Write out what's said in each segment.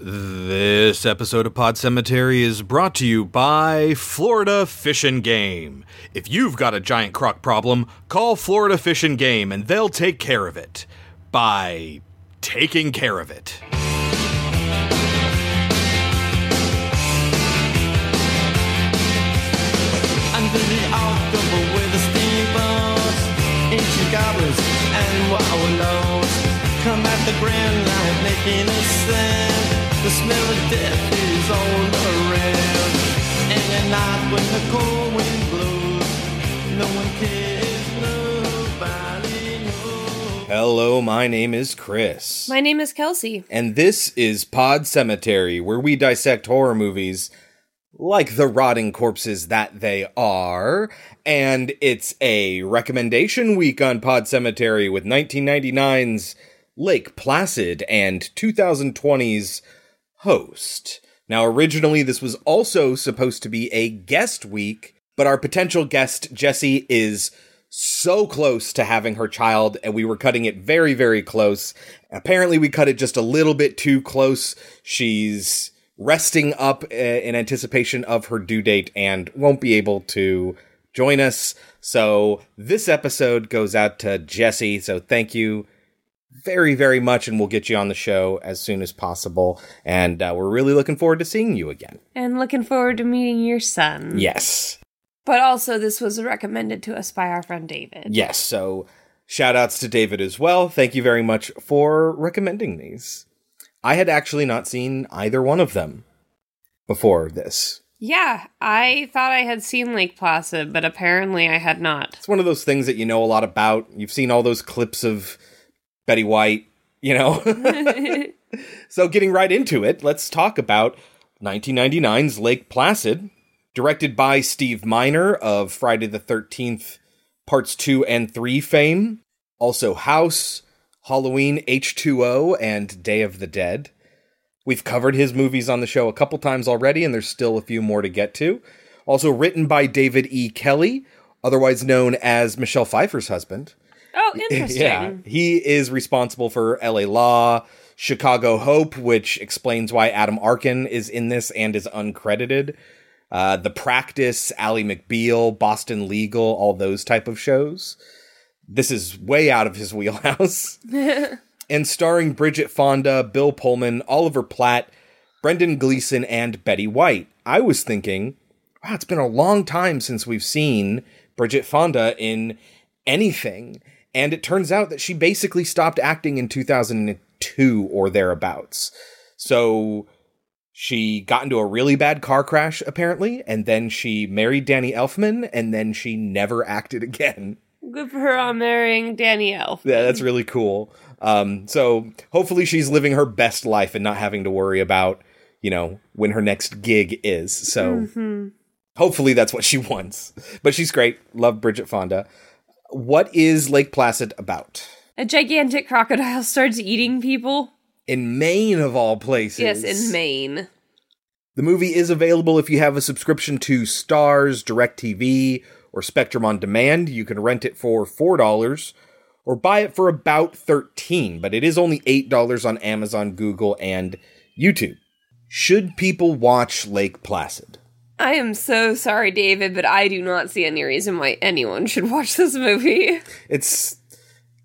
This episode of Pod Cemetery is brought to you by Florida Fish and Game. If you've got a giant croc problem, call Florida Fish and Game and they'll take care of it. By taking care of it. Goblins and wallows come at the grand line making a. The smell of death is all around. And at night when the cold wind blows, no one cares, nobody knows. Hello, my name is Chris. My name is Kelsey. and this is Pod Cemetery, where we dissect horror movies like the rotting corpses that they are. And it's a recommendation week on Pod Cemetery with 1999's Lake Placid and 2020's Host. Now, originally, this was also supposed to be a guest week, but our potential guest, Jessie, is so close to having her child, and we were cutting it very, very close. Apparently, we cut it just a little bit too close. She's resting up uh, in anticipation of her due date and won't be able to join us. So, this episode goes out to Jessie. So, thank you very, very much, and we'll get you on the show as soon as possible. And uh, we're really looking forward to seeing you again. And looking forward to meeting your son. Yes. But also, this was recommended to us by our friend David. Yes. So, shout outs to David as well. Thank you very much for recommending these. I had actually not seen either one of them before this. Yeah, I thought I had seen Lake Placid, but apparently I had not. It's one of those things that you know a lot about. You've seen all those clips of Betty White, you know. so, getting right into it, let's talk about 1999's Lake Placid, directed by Steve Miner of Friday the 13th parts 2 and 3 fame, also House, Halloween H2O and Day of the Dead. We've covered his movies on the show a couple times already and there's still a few more to get to. Also written by David E. Kelley, otherwise known as Michelle Pfeiffer's husband. Oh, interesting. Yeah, he is responsible for LA Law, Chicago Hope, which explains why Adam Arkin is in this and is uncredited. Uh, the Practice, Ally McBeal, Boston Legal, all those type of shows. This is way out of his wheelhouse. and starring Bridget Fonda, Bill Pullman, Oliver Platt, Brendan Gleeson, and Betty White. I was thinking, wow, it's been a long time since we've seen Bridget Fonda in anything. And it turns out that she basically stopped acting in 2002 or thereabouts. So she got into a really bad car crash, apparently, and then she married Danny Elfman, and then she never acted again. Good for her on marrying Danny Elf. Yeah, that's really cool. Um, so hopefully she's living her best life and not having to worry about, you know, when her next gig is. So hopefully that's what she wants. But she's great. Love Bridget Fonda. What is Lake Placid about? A gigantic crocodile starts eating people. In Maine, of all places. Yes, in Maine. The movie is available if you have a subscription to Starz, DirecTV, or Spectrum on Demand. You can rent it for $4 or buy it for about 13 but it is only $8 on Amazon, Google, and YouTube. Should people watch Lake Placid? I am so sorry, David, but I do not see any reason why anyone should watch this movie. It's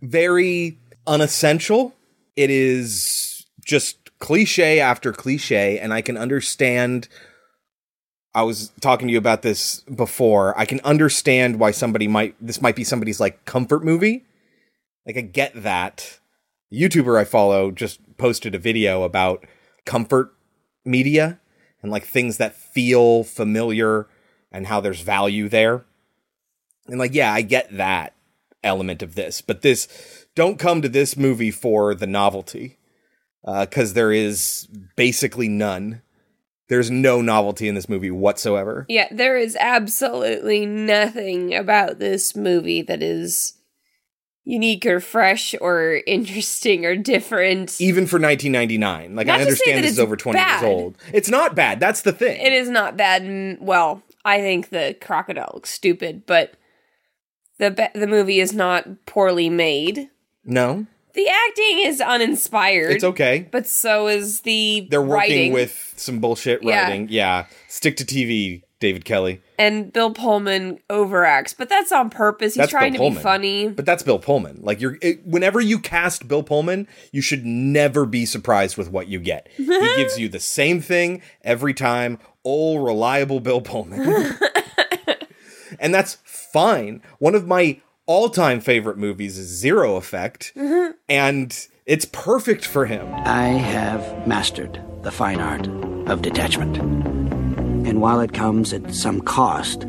very unessential. It is just cliche after cliche, and I can understand. I was talking to you about this before. I can understand why somebody might, this might be somebody's like comfort movie. Like, I get that. The YouTuber I follow just posted a video about comfort media and like things that feel familiar and how there's value there. And like, yeah, I get that element of this, but this don't come to this movie for the novelty uh, because there is basically none. There's no novelty in this movie whatsoever. Yeah, there is absolutely nothing about this movie that is unique or fresh or interesting or different. Even for 1999, like Not I to say that understand this is over 20 bad. years old. It's not bad. That's the thing. It is not bad. Well, I think the crocodile looks stupid, but the be- the movie is not poorly made. No, The acting is uninspired. It's okay. But so is the They're working writing. with some bullshit Yeah. writing. Yeah. Stick to TV, David Kelley. And Bill Pullman overacts, but that's on purpose. He's That's trying Bill to be funny. But that's Bill Pullman. Like you're it, whenever you cast Bill Pullman, you should never be surprised with what you get. he gives you the same thing every time. Old reliable Bill Pullman. and that's fine. One of my all-time favorite movies is Zero Effect, and it's perfect for him. I have mastered the fine art of detachment. And while it comes at some cost,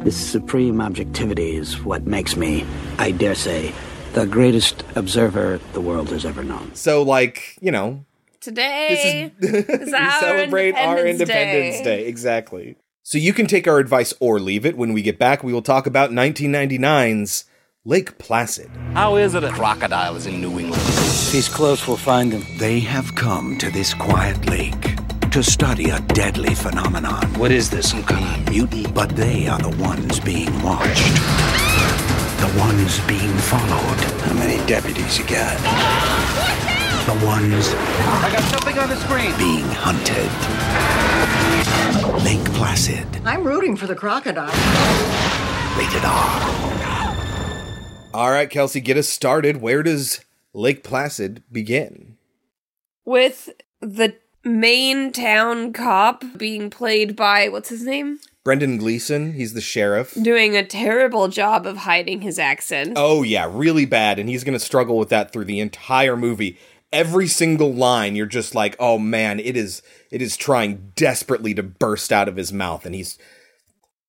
this supreme objectivity is what makes me, I dare say, the greatest observer the world has ever known. So like, you know, Today this is is we our celebrate our Independence Independence Day. Day. Exactly. So you can take our advice or leave it. When we get back, we will talk about 1999's Lake Placid. How is it a crocodile is in New England? If he's close, we'll find him. They have come to this quiet lake to study a deadly phenomenon. What is this? Some kind of mutant? But they are the ones being watched. The ones being followed. How many deputies you got? The ones I got something on the screen. being hunted. Lake Placid. I'm rooting for the crocodile. Rated R. All right, Kelsey, get us started. Where does Lake Placid begin? With the main town cop being played by what's his name? Brendan Gleeson, he's the sheriff. Doing a terrible job of hiding his accent. Oh yeah, really bad, and he's going to struggle with that through the entire movie. Every single line, you're just like, "Oh man, it is it is trying desperately to burst out of his mouth," and he's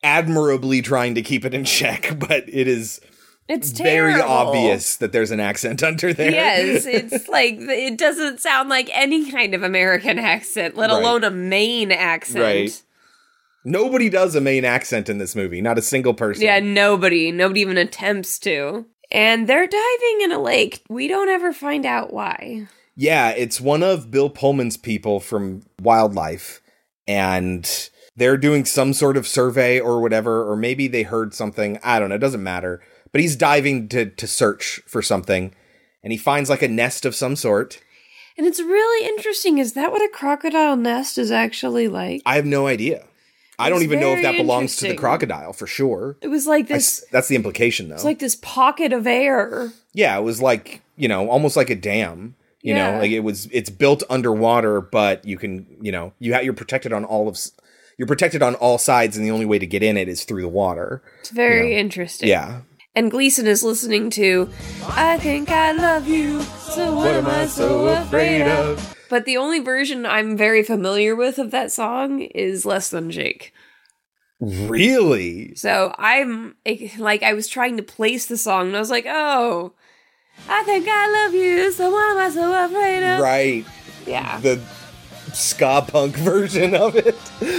admirably trying to keep it in check, but it is it's very terrible. obvious that there's an accent under there. Yes, it's like it doesn't sound like any kind of American accent, let Right. alone a Maine accent. Right. Nobody does a Maine accent in this movie, not a single person. Yeah, nobody, nobody even attempts to. And they're diving in a lake. We don't ever find out why. Yeah, it's one of Bill Pullman's people from Wildlife, and they're doing some sort of survey or whatever, or maybe they heard something. I don't know. It doesn't matter. But he's diving to to search for something, and he finds like a nest of some sort. And it's really interesting. Is that what a crocodile nest is actually like? I have no idea. I don't even know if that belongs to the crocodile for sure. It was like this. s- that's the implication, though. It's like this pocket of air. yeah, it was like you know, almost like a dam. You Yeah. know, like it was. It's built underwater, but you can, you know, you ha- you're protected on all of. You're protected on all sides, and the only way to get in it is through the water. It's very Yeah. interesting. Yeah. And Gleeson is listening to I Think I Love You, so what, am I so afraid of? But the only version I'm very familiar with of that song is Less Than Jake. Really? So I'm eh, like, I was trying to place the song and I was like, oh, I think I love you, so what am I so afraid of? Right. Yeah. The ska punk version of it.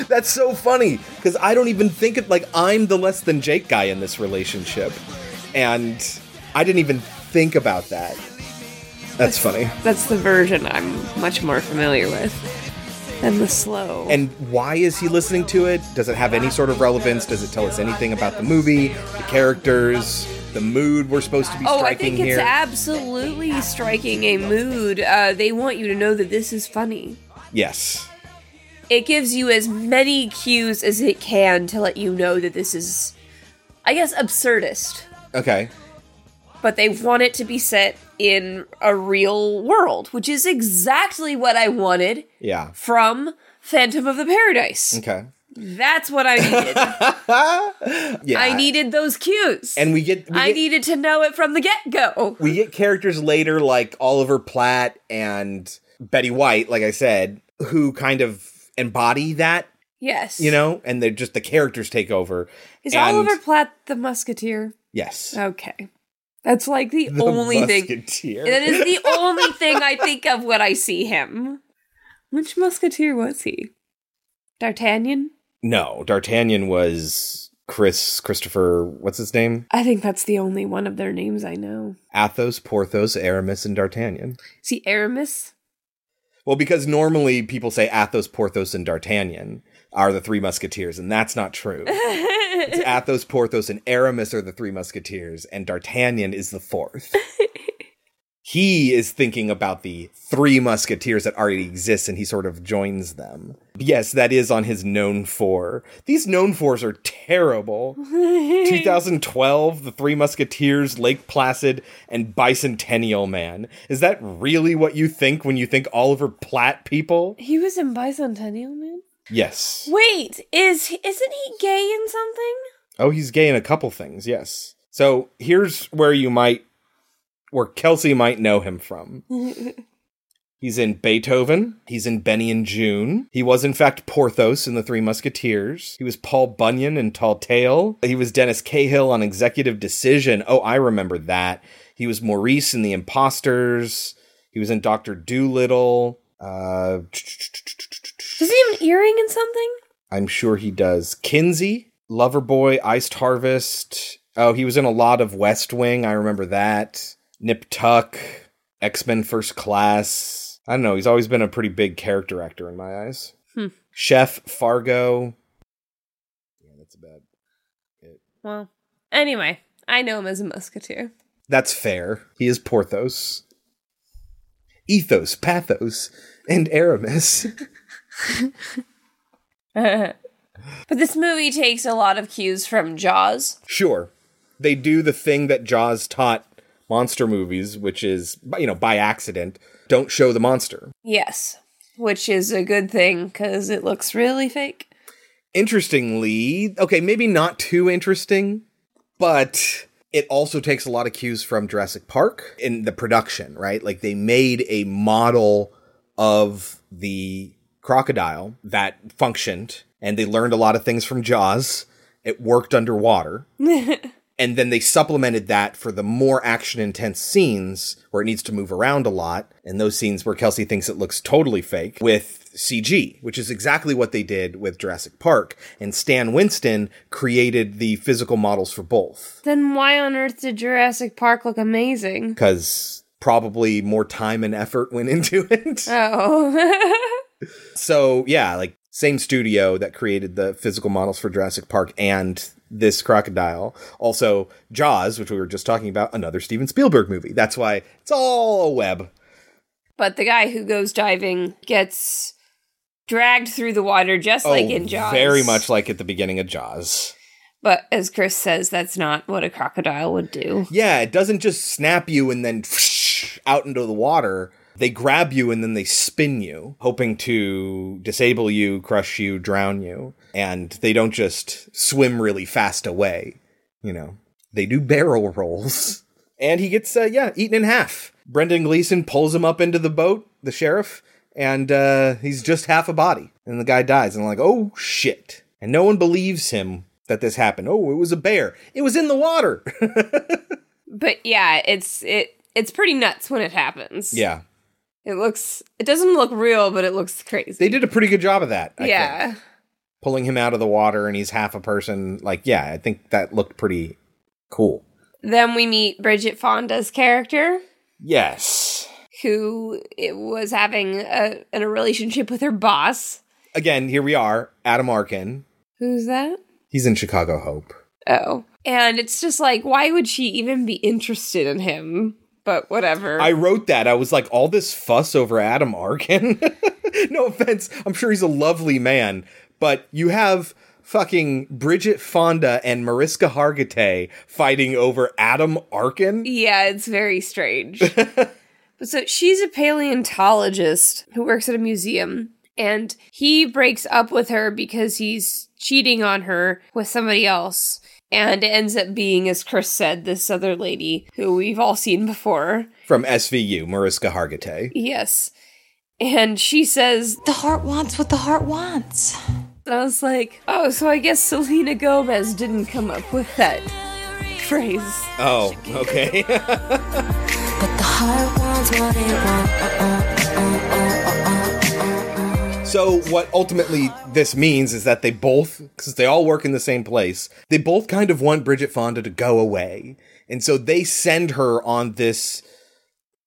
That's so funny because I don't even think it like I'm the less than Jake guy in this relationship, and I didn't even think about that. That's funny. That's the version I'm much more familiar with than the slow. And why is he listening to it? Does it have any sort of relevance? Does it tell us anything about the movie, the characters, the mood we're supposed to be Oh, I think it's here? absolutely striking a mood. Uh, they want you to know that this is funny. yes. It gives you as many cues as it can to let you know that this is, I guess, absurdist. Okay. But they want it to be set in a real world, which is exactly what I wanted Yeah. from Phantom of the Paradise. Okay. That's what I needed. Yeah. I needed those cues. And we get. We I get- needed to know it from the get go. we get characters later like Oliver Platt and Betty White, like I said, who kind of embody that, Yes. you know, and they're just the characters take over. Is And- Oliver Platt the musketeer? Yes. Okay. That's like the, The only thing. Musketeer. That is the only thing I think of when I see him. Which musketeer was he? D'Artagnan? No, D'Artagnan was Chris Christopher. What's his name? I think that's the only one of their names I know. Athos, Porthos, Aramis, and D'Artagnan. See Aramis? Well, because normally people say Athos, Porthos, and D'Artagnan are the three musketeers, and that's not true. it's Athos, Porthos, and Aramis are the three musketeers, and D'Artagnan is the fourth. he is thinking about the three musketeers that already exist and he sort of joins them. Yes, that is on his known for. These known fours are terrible. 2012, The Three Musketeers, Lake Placid, and Bicentennial Man. Is that really what you think when you think Oliver Platt people? He was in Bicentennial Man. Yes. Wait, is isn't he gay in something? Oh, he's gay in a couple things, yes. So here's where you might, where Kelsey might know him from. He's in Beethoven. He's in Benny and Joon. He was, in fact, Porthos in The Three Musketeers. He was Paul Bunyan in Tall Tale. He was Dennis Cahill on Executive Decision. Oh, I remember that. He was Maurice in The Imposters. He was in Doctor Dolittle. Uh, Does he have an earring in something? I'm sure he does. Kinsey, Loverboy, Iced Harvest. Oh, he was in a lot of West Wing. I remember that. Nip Tuck, X Men First Class. I don't know. He's always been a pretty big character actor in my eyes. Hmm. Chef, Fargo. Yeah, that's about it. Well, anyway, I know him as a musketeer. That's fair. He is Porthos. Ethos, Pathos, and Aramis. but this movie takes a lot of cues from Jaws. Sure. They do the thing that Jaws taught monster movies, which is, you know, by accident, don't show the monster. Yes, which is a good thing because it looks really fake. Interestingly, okay, maybe not too interesting, but it also takes a lot of cues from Jurassic Park in the production, right? Like they made a model of the crocodile that functioned and they learned a lot of things from Jaws. It worked underwater. and then they supplemented that for the more action intense scenes where it needs to move around a lot and those scenes where Kelsey thinks it looks totally fake with CG, which is exactly what they did with Jurassic Park. And Stan Winston created the physical models for both. Then why on earth did Jurassic Park look amazing? Because probably more time and effort went into it. Oh. so, yeah, like same studio that created the physical models for Jurassic Park and this crocodile. Also, Jaws, which we were just talking about, another Steven Spielberg movie. That's why it's all a web. but the guy who goes diving gets dragged through the water just like oh, in Jaws. Oh, Very much like at the beginning of Jaws. But as Chris says, that's not what a crocodile would do. Yeah, it doesn't just snap you and then out into the water. They grab you and then they spin you, hoping to disable you, crush you, drown you. And they don't just swim really fast away. You know, they do barrel rolls. And he gets, uh, yeah, eaten in half. Brendan Gleeson pulls him up into the boat, the sheriff, and uh, he's just half a body. And the guy dies. And I'm like, oh shit. And no one believes him that this happened. Oh, it was a bear. It was in the water. But yeah, it's it it's pretty nuts when it happens. yeah. It looks it doesn't look real, but it looks crazy. They did a pretty good job of that. I yeah. think. Pulling him out of the water and he's half a person. Like, yeah, I think that looked pretty cool. Then we meet Bridget Fonda's character, Yes. who was having a, in a relationship with her boss. Again, here we are. Adam Arkin. Who's that? He's in Chicago Hope. Oh. And it's just like, why would she even be interested in him? But whatever. I wrote that. I was like, all this fuss over Adam Arkin. no offense. I'm sure he's a lovely man, but you have fucking Bridget Fonda and Mariska Hargitay fighting over Adam Arkin. yeah, it's very strange. but so she's a paleontologist who works at a museum, and he breaks up with her because he's cheating on her with somebody else. And it ends up being, as Chris said, this other lady who we've all seen before. From SVU, Mariska Hargitay. Yes. And she says, The heart wants what the heart wants. and I was like, oh, so I guess Selena Gomez didn't come up with that phrase. Oh, okay. But the heart wants what it wants. Uh, So what ultimately this means is that they both, because they all work in the same place, they both kind of want Bridget Fonda to go away, and so they send her on this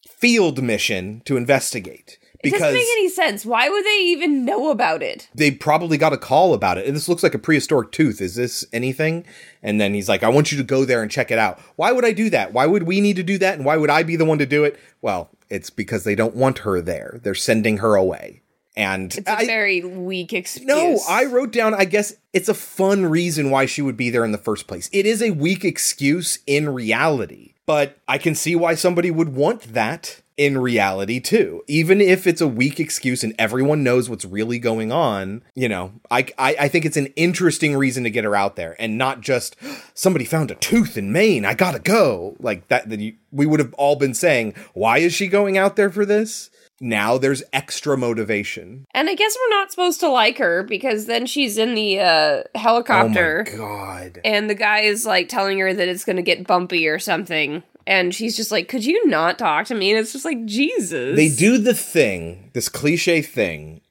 field mission to investigate. Because It doesn't make any sense. Why would they even know about it? they probably got a call about it. And this looks like a prehistoric tooth. Is this anything? And then he's like, I want you to go there and check it out. Why would I do that? Why would we need to do that? And why would I be the one to do it? Well, it's because they don't want her there. They're sending her away. And It's a I- very weak excuse. no, I wrote down, I guess it's a fun reason why she would be there in the first place. It is a weak excuse in reality, but I can see why somebody would want that in reality too. Even if it's a weak excuse and everyone knows what's really going on, you know, I, I, I think it's an interesting reason to get her out there and not just somebody found a tooth in Maine. I gotta go. Like that, that you, we would have all been saying, why is she going out there for this? Now there's extra motivation. And I guess we're not supposed to like her because then she's in the uh, helicopter. Oh my god. and the guy is like telling her that it's going to get bumpy or something. And she's just like, Could you not talk to me? And it's just like, Jesus. They do the thing, this cliche thing,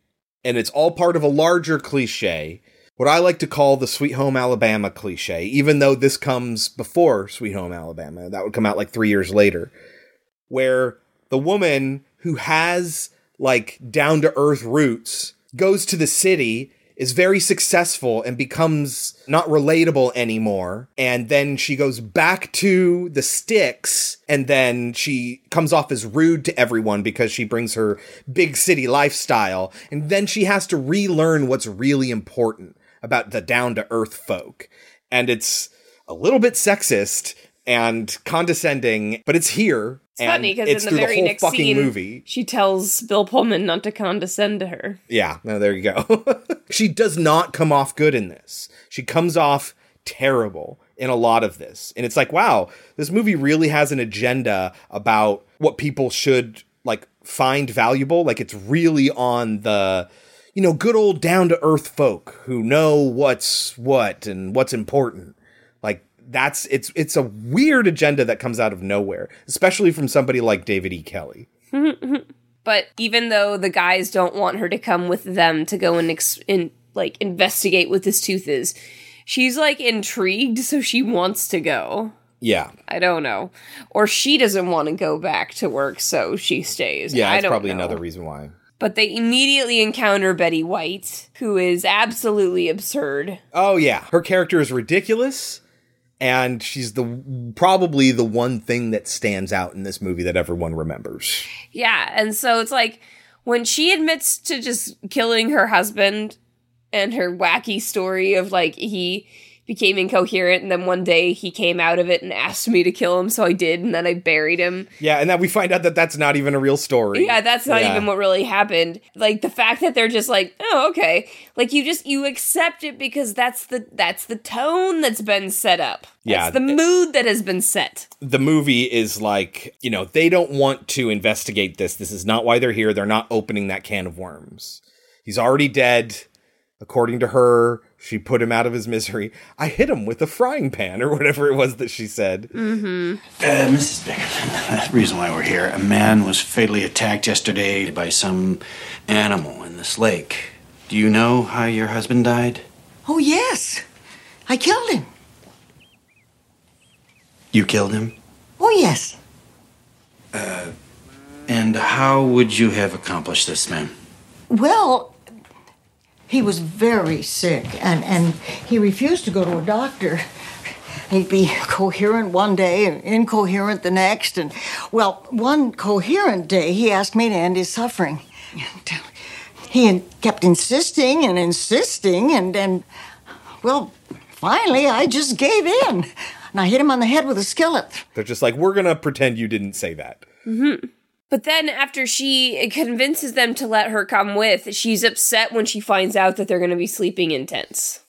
and it's all part of a larger cliche. What I like to call the Sweet Home Alabama cliche, even though this comes before Sweet Home Alabama. That would come out like three years later. Where the woman who has like down to earth roots goes to the city is very successful and becomes not relatable anymore. And then she goes back to the sticks and then she comes off as rude to everyone because she brings her big city lifestyle. And then she has to relearn what's really important about the down to earth folk. And it's a little bit sexist and condescending, but it's here. It's and funny because it's in the very whole next fucking scene, movie. she tells Bill Pullman not to condescend to her. Yeah, no, there you go. she does not come off good in this. She comes off terrible in a lot of this. And it's like, wow, this movie really has an agenda about what people should like find valuable. Like it's really on the you know, good old down to earth folk who know what's what and what's important. That's it's it's a weird agenda that comes out of nowhere, especially from somebody like David E. Kelley. But even though the guys don't want her to come with them to go and ex- in, like investigate what this tooth is, she's like intrigued, so she wants to go. Yeah. I don't know, or she doesn't want to go back to work, so she stays. Yeah, I that's probably know. another reason why. But they immediately encounter Betty White, who is absolutely absurd. Oh yeah, her character is ridiculous, and she's the probably the one thing that stands out in this movie that everyone remembers. Yeah, and so it's like when she admits to just killing her husband and her wacky story of like he became incoherent and then one day he came out of it and asked me to kill him so I did and then I buried him. Yeah, and then we find out that that's not even a real story. Yeah, that's not Yeah. even what really happened. Like the fact that they're just like, "Oh, okay." Like you just you accept it because that's the that's the tone that's been set up. Yeah. That's the mood that has been set. the movie is like, you know, they don't want to investigate this. This is not why they're here. They're not opening that can of worms. He's already dead. According to her, she put him out of his misery. I hit him with a frying pan or whatever it was that she said. Mm-hmm. Uh, Mrs. Bickerton, the reason why we're here, a man was fatally attacked yesterday by some animal in this lake. Do you know how your husband died? Oh, yes. I killed him. You killed him? Oh, yes. Uh, and how would you have accomplished this, ma'am? Well, he was very sick, and, and he refused to go to a doctor. He'd be coherent one day and incoherent the next. And, well, one coherent day, he asked me to end his suffering. And he had kept insisting and insisting, and, and, well, finally, I just gave in. And I hit him on the head with a skillet. They're just like, we're going to pretend you didn't say that. Mm-hmm. But then after she convinces them to let her come with, she's upset when she finds out that they're going to be sleeping in tents.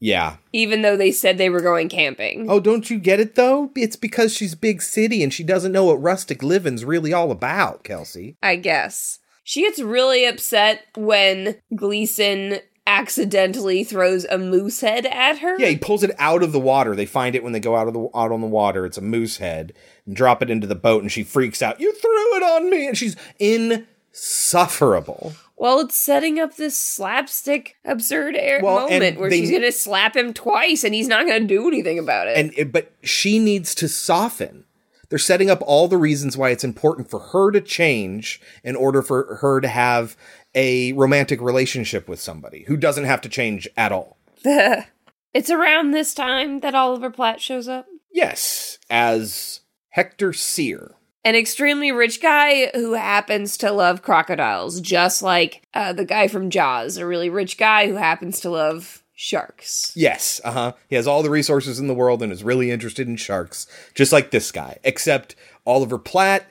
Yeah. Even though they said they were going camping. Oh, don't you get it though? It's because she's big city and she doesn't know what rustic living's really all about, Kelsey. I guess. She gets really upset when Gleeson accidentally throws a moose head at her. Yeah, he pulls it out of the water. They find it when they go out of the out on the water. It's a moose head and drop it into the boat, and she freaks out. You threw it on me, and she's insufferable. Well, it's setting up this slapstick absurd air Well, moment where they- she's going to slap him twice and he's not going to do anything about it. And it- but she needs to soften. They're setting up all the reasons why it's important for her to change in order for her to have a romantic relationship with somebody who doesn't have to change at all. it's around this time that Oliver Platt shows up. Yes, as Hector Cyr. An extremely rich guy who happens to love crocodiles, just like uh, the guy from Jaws, a really rich guy who happens to love sharks. Yes, uh huh. He has all the resources in the world and is really interested in sharks, just like this guy. Except Oliver Platt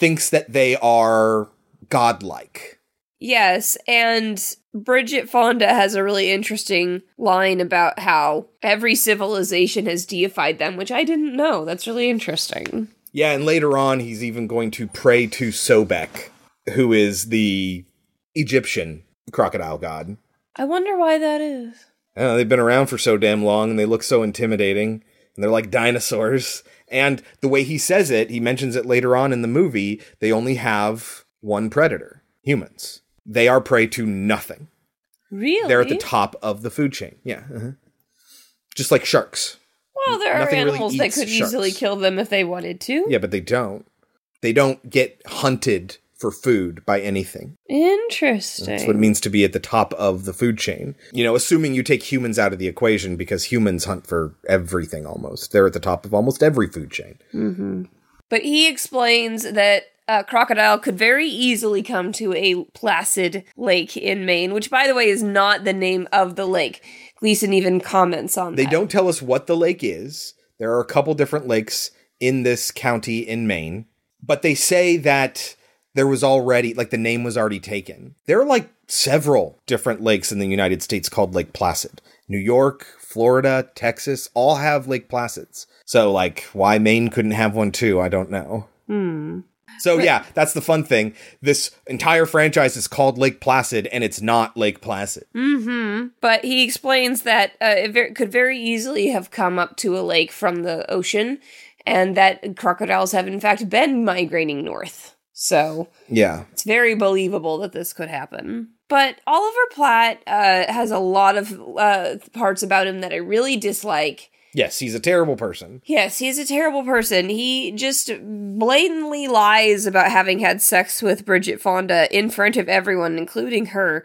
thinks that they are godlike. Yes, and Bridget Fonda has a really interesting line about how every civilization has deified them, which I didn't know. That's really interesting. Yeah, and later on, he's even going to pray to Sobek, who is the Egyptian crocodile god. I wonder why that is. They've been around for so damn long and they look so intimidating and they're like dinosaurs. And the way he says it, he mentions it later on in the movie, they only have one predator humans. They are prey to nothing. Really? They're at the top of the food chain. Yeah. uh-huh. Just like sharks. Well, there are nothing really animals that eats could easily kill them if they wanted to. Yeah, but they don't. They don't get hunted for food by anything. Interesting. That's what it means to be at the top of the food chain. You know, assuming you take humans out of the equation because humans hunt for everything almost. They're at the top of almost every food chain. But he explains that a crocodile could very easily come to a placid lake in Maine, which, by the way, is not the name of the lake. Gleeson even comments on They that. don't tell us what the lake is. There are a couple different lakes in this county in Maine, but they say that there was already, like, the name was already taken. There are like several different lakes in the United States called Lake Placid. New York, Florida, Texas all have Lake Placids. So, like, why Maine couldn't have one too, I don't know. Hmm. So yeah, that's the fun thing. This entire franchise is called Lake Placid, and it's not Lake Placid. But he explains that uh, it ver- could very easily have come up to a lake from the ocean, and that crocodiles have in fact been migrating north. So Yeah, it's very believable that this could happen. But Oliver Platt uh, has a lot of uh, parts about him that I really dislike. Yes, he's a terrible person. Yes, he's a terrible person. He just blatantly lies about having had sex with Bridget Fonda in front of everyone, including her.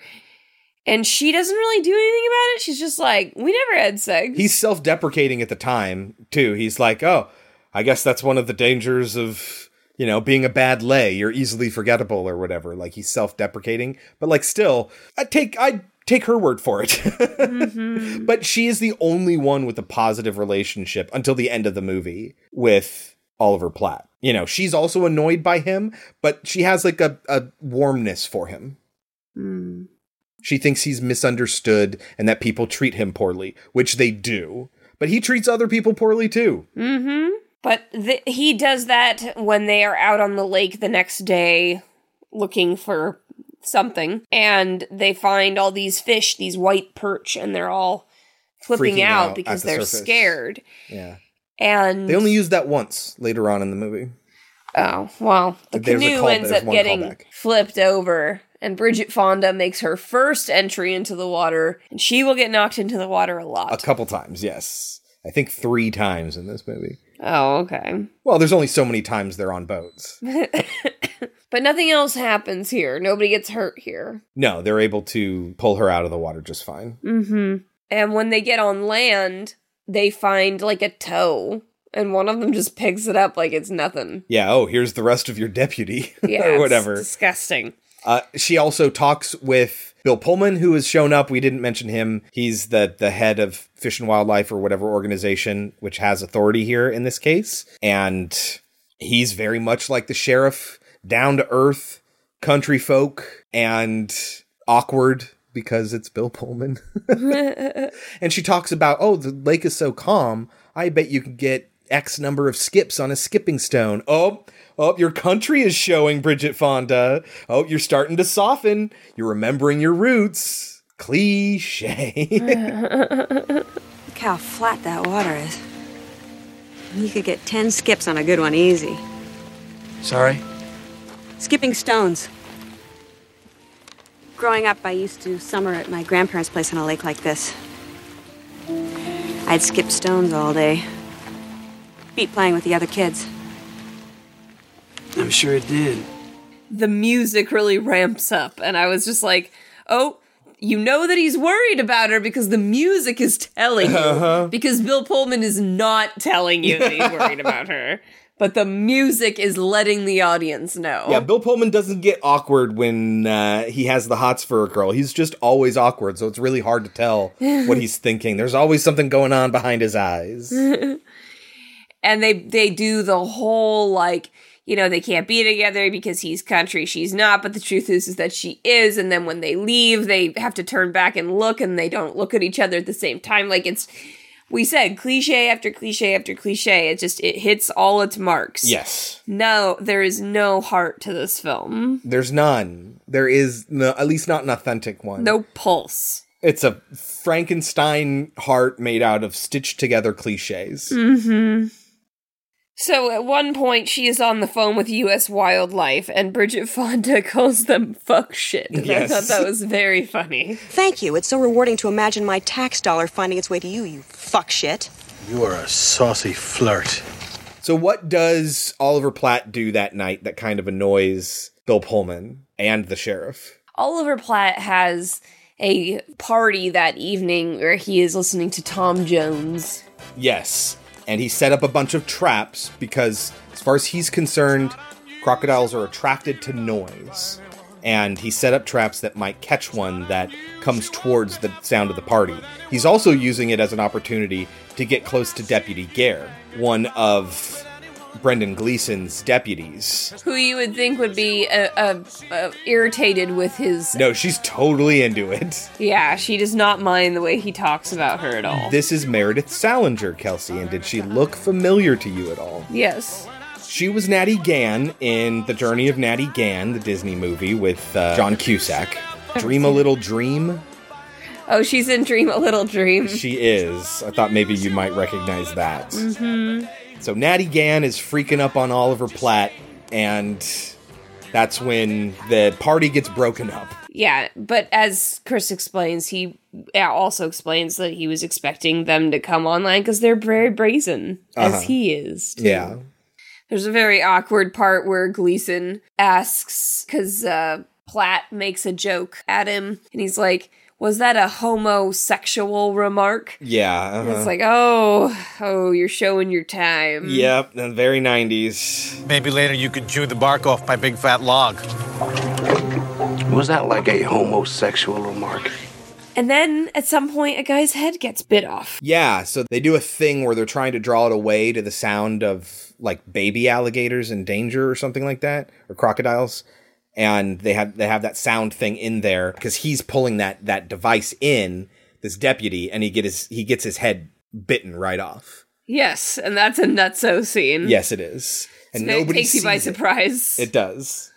And she doesn't really do anything about it. She's just like, we never had sex. He's self-deprecating at the time too. He's like, "Oh, I guess that's one of the dangers of you know being a bad lay. You're easily forgettable or whatever." Like he's self-deprecating, but like still, I take I take her word for it. Mm-hmm. But she is the only one with a positive relationship until the end of the movie with Oliver Platt. You know, she's also annoyed by him, but she has like a, a warmness for him. Mm. She thinks he's misunderstood and that people treat him poorly, which they do. But he treats other people poorly too. Mm-hmm. But th- he does that when they are out on the lake the next day looking for something. And they find all these fish, these white perch, and they're all flipping out, out because the they're surface. scared. Yeah. And They only use that once later on in the movie. Oh, well, the There's canoe call- ends there's up getting callback. flipped over, and Bridget Fonda makes her first entry into the water, and she will get knocked into the water a lot. A couple times, yes. I think three times in this movie. oh, okay. Well, there's only so many times they're on boats. But nothing else happens here. Nobody gets hurt here. No, they're able to pull her out of the water just fine. And when they get on land, they find like a toe, and one of them just picks it up like it's nothing. Yeah, oh, here's the rest of your deputy Yeah, or it's whatever. disgusting. Uh, she also talks with Bill Pullman, who has shown up. We didn't mention him. He's the the head of Fish and Wildlife or whatever organization which has authority here in this case, and he's very much like the sheriff, down to earth, country folk, and awkward because it's Bill Pullman. and she talks about, oh, the lake is so calm. I bet you can get X number of skips on a skipping stone. Oh, oh, your country is showing, Bridget Fonda. Oh, you're starting to soften. You're remembering your roots. Cliche. Look how flat that water is. You could get 10 skips on a good one easy. Sorry? Skipping stones. Growing up, I used to summer at my grandparents' place on a lake like this. I'd skip stones all day. Beat playing with the other kids. I'm sure it did. the music really ramps up and i was just like oh you know that he's worried about her because the music is telling you Uh-huh. because bill pullman is not telling you that he's worried about her but the music is letting the audience know Yeah, Bill Pullman doesn't get awkward when uh, he has the hots for a girl. He's just always awkward, so it's really hard to tell what he's thinking. There's always something going on behind his eyes. and they they do the whole like you know they can't be together because he's country she's not but the truth is is that she is and then when they leave they have to turn back and look and they don't look at each other at the same time like it's we said cliche after cliche after cliche it just it hits all its marks Yes. no there is no heart to this film There's none. There is no, at least not an authentic one. no pulse It's a Frankenstein heart made out of stitched together cliches. Mm-hmm. So at one point, she is on the phone with U.S. Wildlife, and Bridget Fonda calls them fuck shit. And Yes. I thought that was very funny. Thank you. It's so rewarding to imagine my tax dollar finding its way to you, you fuck shit. You are a saucy flirt. So, what does Oliver Platt do that night that kind of annoys Bill Pullman and the sheriff? Oliver Platt has a party that evening where he is listening to Tom Jones. Yes. And he set up a bunch of traps because, as far as he's concerned, crocodiles are attracted to noise. And he set up traps that might catch one that comes towards the sound of the party. He's also using it as an opportunity to get close to Deputy Gare, one of Brendan Gleeson's deputies. Who you would think would be uh, uh, uh, irritated with his. No, she's totally into it. Yeah, she does not mind the way he talks about her at all. This is Meredith Salenger, Kelsey, and did she look familiar to you at all? Yes. She was Natty Gann in The Journey of Natty Gann, the Disney movie with uh, John Cusack. Dream a Little Dream? Oh, she's in Dream a Little Dream. She is. I thought maybe you might recognize that. Mm-hmm. So Natty Gann is freaking up on Oliver Platt, and that's when the party gets broken up. Yeah, but as Chris explains, he also explains that he was expecting them to come online because they're very brazen, Uh-huh. as he is. too. Yeah. There's a very awkward part where Gleeson asks, because uh, Platt makes a joke at him, and he's like, Was that a homosexual remark? Yeah. And uh-huh. It's like, Oh, oh, you're showing your time. Yep, the very 90s. Maybe later you could chew the bark off my big fat log. Was that like a homosexual remark? And then at some point, a guy's head gets bit off. Yeah, so they do a thing where they're trying to draw it away to the sound of like baby alligators in danger or something like that, or crocodiles. And they have they have that sound thing in there because he's pulling that that device in this deputy, and he get his he gets his head bitten right off. Yes, and that's a nutso scene. Yes, it is, and So nobody takes you by sees it. surprise. It does.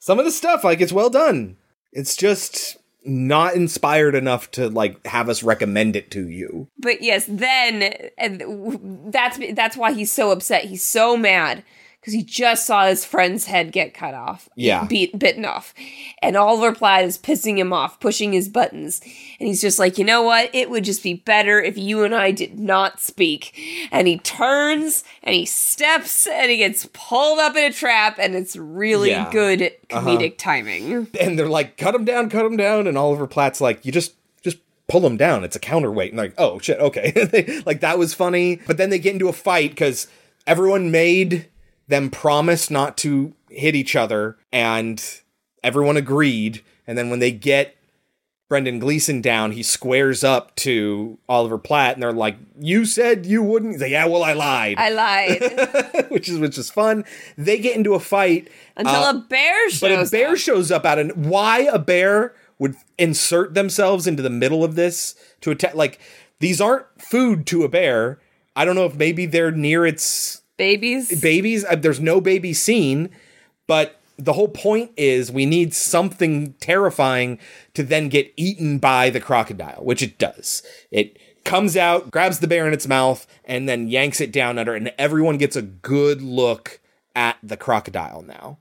Some of the stuff, like it's well done. It's just not inspired enough to like have us recommend it to you. But yes, then and that's that's why he's so upset. He's so mad because he just saw his friend's head get cut off. Yeah. beat bitten off, and Oliver Platt is pissing him off, pushing his buttons, and he's just like, you know what? It would just be better if you and I did not speak. And he turns and he steps and he gets pulled up in a trap, and it's really Yeah. good Uh-huh. comedic timing. and they're like, cut him down, cut him down, and Oliver Platt's like, you just just pull him down. It's a counterweight. And like, oh shit, okay. like that was funny. But then they get into a fight because everyone made them promise not to hit each other, and everyone agreed. And then when they get Brendan Gleeson down, he squares up to Oliver Platt, and they're like, "You said you wouldn't." He's like, "Yeah, well, I lied," I lied which is which is fun. They get into a fight until uh, a bear shows up. but a bear shows up out of why a bear would insert themselves into the middle of this to attack like these aren't food to a bear i don't know if maybe they're near its babies babies uh, there's no baby scene but the whole point is we need something terrifying to then get eaten by the crocodile which it does it comes out grabs the bear in its mouth and then yanks it down under and everyone gets a good look at the crocodile now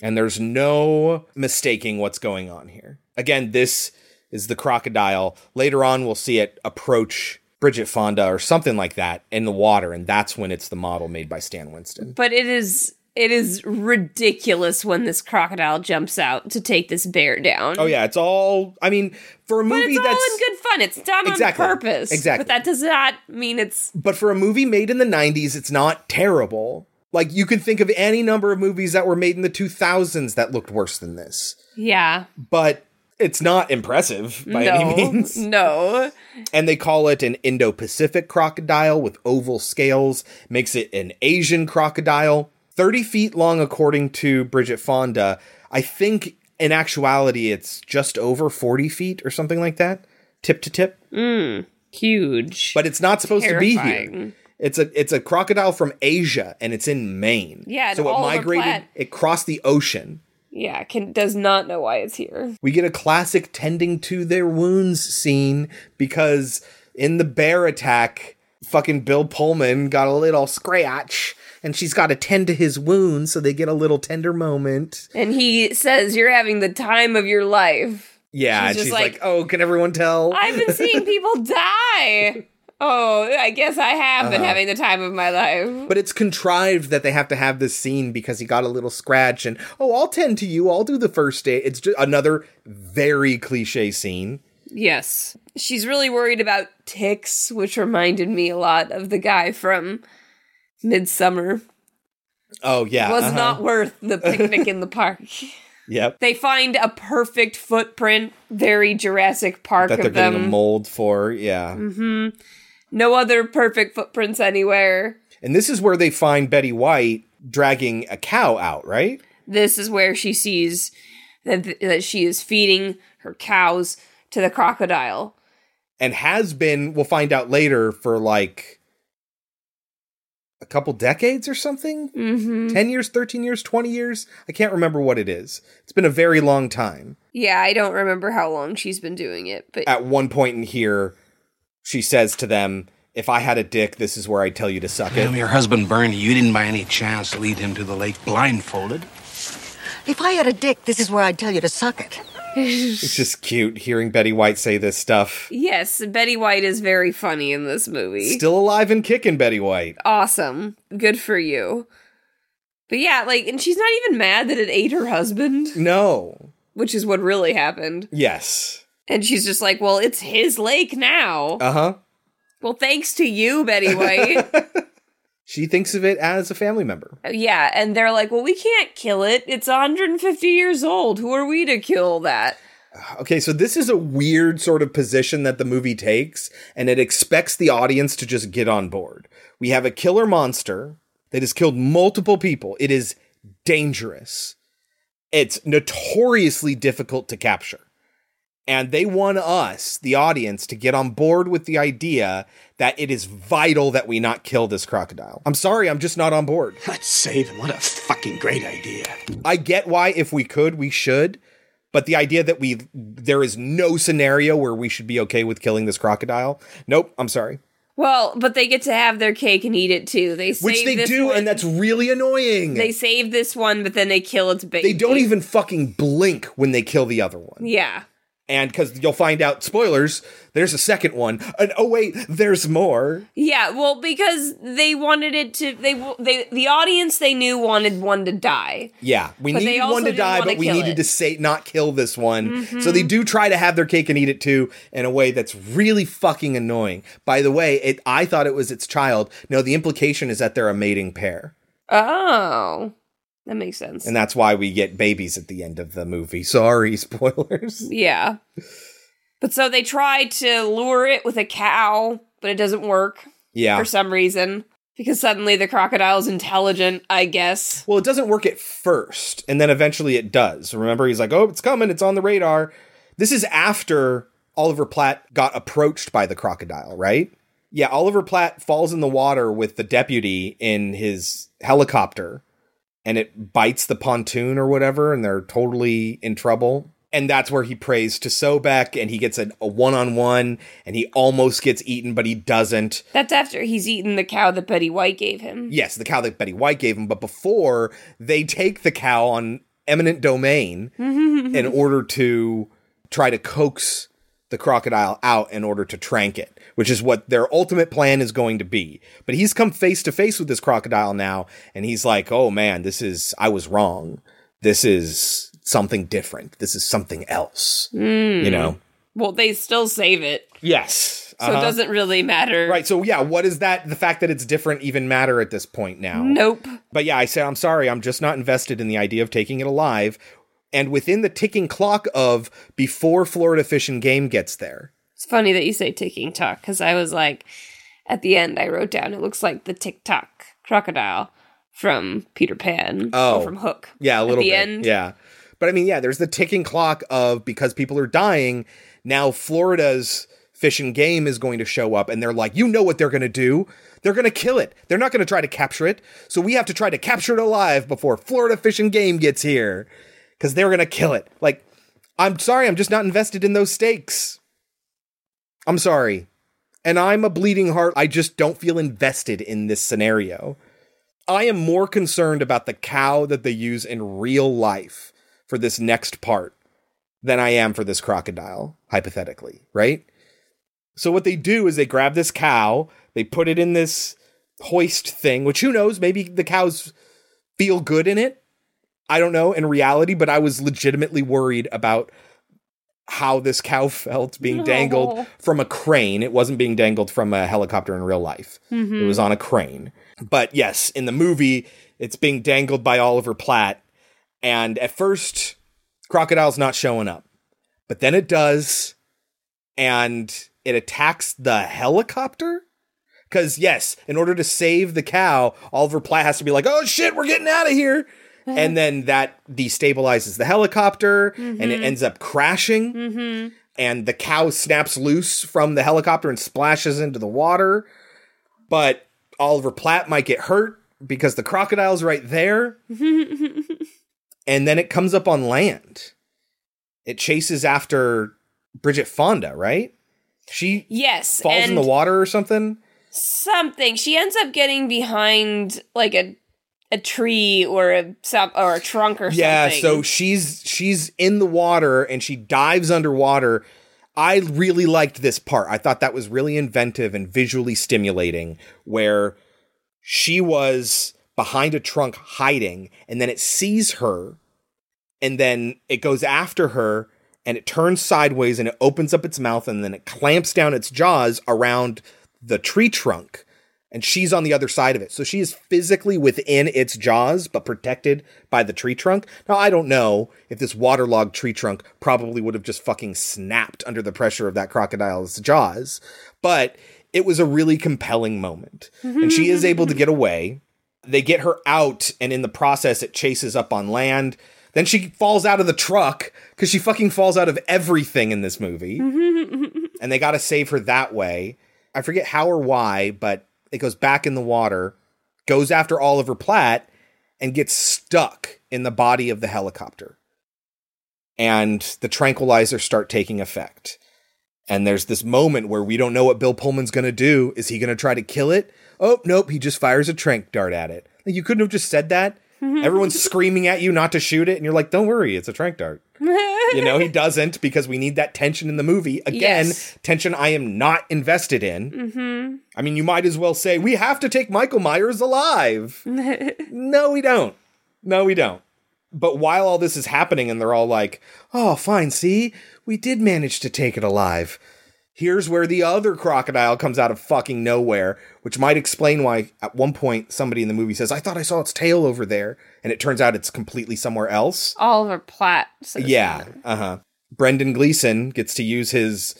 and there's no mistaking what's going on here. Again, this is the crocodile. Later on, we'll see it approach Bridget Fonda or something like that in the water, and that's when it's the model made by Stan Winston. but it is It is ridiculous when this crocodile jumps out to take this bear down. Oh yeah, it's all. I mean, for a movie But it's that's all in good fun. It's done Exactly. on purpose. Exactly. But that does not mean it's but for a movie made in the 90s, it's not terrible. Like you can think of any number of movies that were made in the 2000s that looked worse than this. yeah. But it's not impressive by no. any means. No. And they call it an Indo-Pacific crocodile with oval scales, makes it an Asian crocodile, 30 feet long according to Bridget Fonda. I think in actuality it's just over 40 feet or something like that, tip to tip. Mm. Huge. But it's not supposed to be here. It's a it's a crocodile from Asia and it's in Maine. Yeah, so it migrated. It crossed the ocean. Yeah, can does not know why it's here. We get a classic tending to their wounds scene because in the bear attack, fucking Bill Pullman got a little scratch and she's got to tend to his wounds so they get a little tender moment. And he says you're having the time of your life. Yeah, She's and just she's like, like, "Oh, can everyone tell?" I've been seeing people die. Oh, I guess I have been Uh-huh. having the time of my life. But it's contrived that they have to have this scene because he got a little scratch and, oh, I'll tend to you. I'll do the first aid. It's just another very cliche scene. Yes. She's really worried about ticks, which reminded me a lot of the guy from Midsummer. Oh, yeah. Was uh-huh. not worth the picnic in the park. Yep. They find a perfect footprint, very Jurassic Park That they're of them. getting a mold for. Yeah. hmm No other perfect footprints anywhere. And this is where they find Betty White dragging a cow out, right? This is where she sees that, that she is feeding her cows to the crocodile. And has been, we'll find out later, for like a couple decades or something? Mm-hmm. 10 years, 13 years, 20 years? I can't remember what it is. It's been a very long time. Yeah, I don't remember how long she's been doing it, but At one point in here, she says to them, If I had a dick, this is where I'd tell you to suck it. Well, your husband burned you. You didn't by any chance lead him to the lake blindfolded. If I had a dick, this is where I'd tell you to suck it. It's just cute hearing Betty White say this stuff. yes, Betty White is very funny in this movie. Still alive and kicking, Betty White. awesome. Good for you. But yeah, like, and she's not even mad that it ate her husband, No. which is what really happened. Yes. And she's just like, well, it's his lake now. Uh huh. well, thanks to you, Betty White. She thinks of it as a family member. yeah, and they're like, well, we can't kill it. It's 150 years old. Who are we to kill that? Okay, so this is a weird sort of position that the movie takes, and it expects the audience to just get on board. We have a killer monster that has killed multiple people. It is dangerous. It's notoriously difficult to capture. And they want us, the audience, to get on board with the idea that it is vital that we not kill this crocodile. I'm sorry, I'm just not on board. Let's save him. What a fucking great idea. I get why if we could, we should. But the idea that we there is no scenario where we should be okay with killing this crocodile. Nope, I'm sorry. Well, but they get to have their cake and eat it too. They save Which they this do, one- and that's really annoying. they save this one, but then they kill its baby. They don't even fucking blink when they kill the other one. Yeah. And because you'll find out, spoilers, there's a second one. And oh, wait, there's more. Yeah, well, because they wanted it to. They they the audience they knew wanted one to die. Yeah, we needed one to die, but we needed it. to say not kill this one. Mhm. So they do try to have their cake and eat it too in a way that's really fucking annoying. By the way, it I thought it was its child. No, the implication is that they're a mating pair. Oh, that makes sense. And that's why we get babies at the end of the movie. Sorry, spoilers. yeah, but so they try to lure it with a cow, but it doesn't work Yeah. for some reason because suddenly the crocodile's intelligent. I guess. Well, it doesn't work at first, and then eventually it does. Remember, he's like, "Oh, it's coming! It's on the radar." This is after Oliver Platt got approached by the crocodile, right? Yeah, Oliver Platt falls in the water with the deputy in his helicopter, and it bites the pontoon or whatever, and they're totally in trouble. And that's where he prays to Sobek, and he gets a, a one-on-one, and he almost gets eaten, but he doesn't. That's after he's eaten the cow that Betty White gave him. Yes, the cow that Betty White gave him, but before they take the cow on eminent domain mm-hmm. in order to try to coax the crocodile out in order to trank it, which is what their ultimate plan is going to be. But he's come face to face with this crocodile now, and he's like, oh man, this is, I was wrong. This is something different. This is something else. Mm. You know? Well, they still save it, Yes. so it Uh-huh. doesn't really matter. Right. So yeah, what does that the fact that it's different even matter at this point now? Nope. But yeah, I said I'm sorry, I'm just not invested in the idea of taking it alive. And within the ticking clock of before Florida Fish and Game gets there. It's funny that you say ticking tock because I was like, at the end, I wrote down it looks like the tick tock crocodile from Peter Pan. Oh. from Hook. Yeah, a little bit. end. Yeah. But I mean, yeah, there's the ticking clock of because people are dying, now Florida's fish and game is going to show up and they're like, you know what they're going to do? They're going to kill it. They're not going to try to capture it. So we have to try to capture it alive before Florida Fish and Game gets here because they're going to kill it. Like, I'm sorry, I'm just not invested in those stakes. I'm sorry. And I'm a bleeding heart. I just don't feel invested in this scenario. I am more concerned about the cow that they use in real life for this next part than I am for this crocodile, hypothetically, right? So what they do is they grab this cow, they put it in this hoist thing, which who knows, maybe the cows feel good in it. I don't know in reality, but I was legitimately worried about how this cow felt being dangled from a crane. It wasn't being dangled from a helicopter in real life. Mhm. It was on a crane. But yes, in the movie, it's being dangled by Oliver Platt. And at first, Crocodile's not showing up. But then it does. And it attacks the helicopter. Because, yes, in order to save the cow, Oliver Platt has to be like, oh shit, we're getting out of here. And then that destabilizes the helicopter and it Mhm. ends up crashing. Mm-hmm. And the cow snaps loose from the helicopter and splashes into the water. But Oliver Platt might get hurt because the crocodile's right there. and then it comes up on land. It chases after Bridget Fonda, right? She yes. falls in the water or something. Something. She ends up getting behind like a a tree or a some or a trunk or Yeah, something. Yeah, so she's she's in the water and she dives underwater. I really liked this part. I thought that was really inventive and visually stimulating where she was behind a trunk hiding and then it sees her and then it goes after her and it turns sideways and it opens up its mouth and then it clamps down its jaws around the tree trunk and she's on the other side of it. So she is physically within its jaws, but protected by the tree trunk. Now, I don't know if this waterlogged tree trunk probably would have just fucking snapped under the pressure of that crocodile's jaws, but it was a really compelling moment. And she is able to get away. They get her out, and in the process, it chases up on land. Then she falls out of the truck because she fucking falls out of everything in this movie and they got to save her that way. I forget how or why, but it goes back in the water, goes after Oliver Platt, and gets stuck in the body of the helicopter. And the tranquilizers start taking effect. And there's this moment where we don't know what Bill Pullman's going to do. Is he going to try to kill it? Oh, nope, he just fires a trank dart at it. Like, you couldn't have just said that. Mm-hmm. Everyone's screaming at you not to shoot it, and you're like, don't worry, it's a trank dart. You know, he doesn't because we need that tension in the movie. Again, Yes. tension I am not invested in. Mm-hmm. I mean, you might as well say, we have to take Michael Myers alive. no, we don't. No, we don't. But while all this is happening and they're all like, oh, fine, see, we did manage to take it alive. Here's where the other crocodile comes out of fucking nowhere, which might explain why at one point somebody in the movie says, I thought I saw its tail over there. And it turns out it's completely somewhere else. Oliver Platt. Yeah. Uh huh. Brendan Gleeson gets to use his.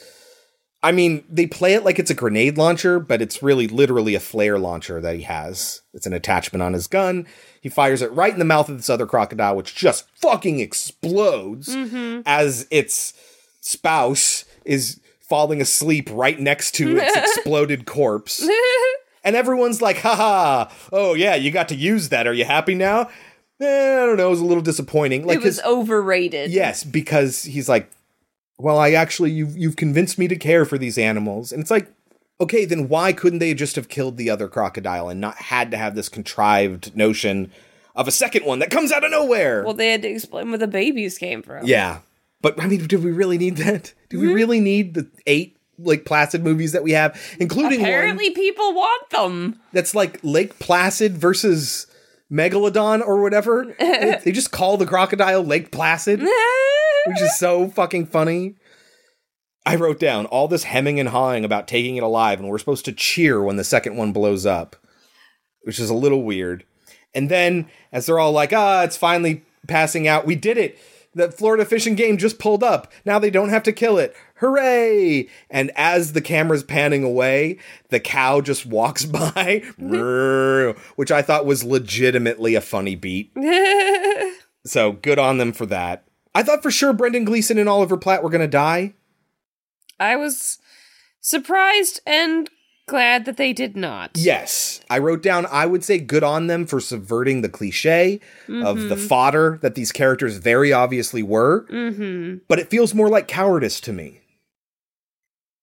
I mean, they play it like it's a grenade launcher, but it's really literally a flare launcher that he has. It's an attachment on his gun. He fires it right in the mouth of this other crocodile, which just fucking explodes Mhm. as its spouse is falling asleep right next to its exploded corpse. And everyone's like, haha, oh yeah, you got to use that. Are you happy now? Eh, I don't know. It was a little disappointing. Like it was his- overrated. Yes, because he's like, well, I actually you've you've convinced me to care for these animals, and it's like, okay, then why couldn't they just have killed the other crocodile and not had to have this contrived notion of a second one that comes out of nowhere? Well, they had to explain where the babies came from. yeah, But I mean, do we really need that? Do we really need the eight Lake Placid movies that we have, including one Apparently, people want them. that's like Lake Placid versus Megalodon or whatever? they they just call the crocodile Lake Placid, which is so fucking funny. I wrote down all this hemming and hawing about taking it alive, and we're supposed to cheer when the second one blows up, which is a little weird. And then, as they're all like, ah, it's finally passing out, we did it. The Florida Fish and Game just pulled up. Now they don't have to kill it. Hooray! And as the camera's panning away, the cow just walks by, which I thought was legitimately a funny beat. So good on them for that. I thought for sure Brendan Gleeson and Oliver Platt were going to die. I was surprised and glad that they did not. Yes. I wrote down, I would say good on them for subverting the cliche of the fodder that these characters very obviously were, Mm-hmm. but it feels more like cowardice to me.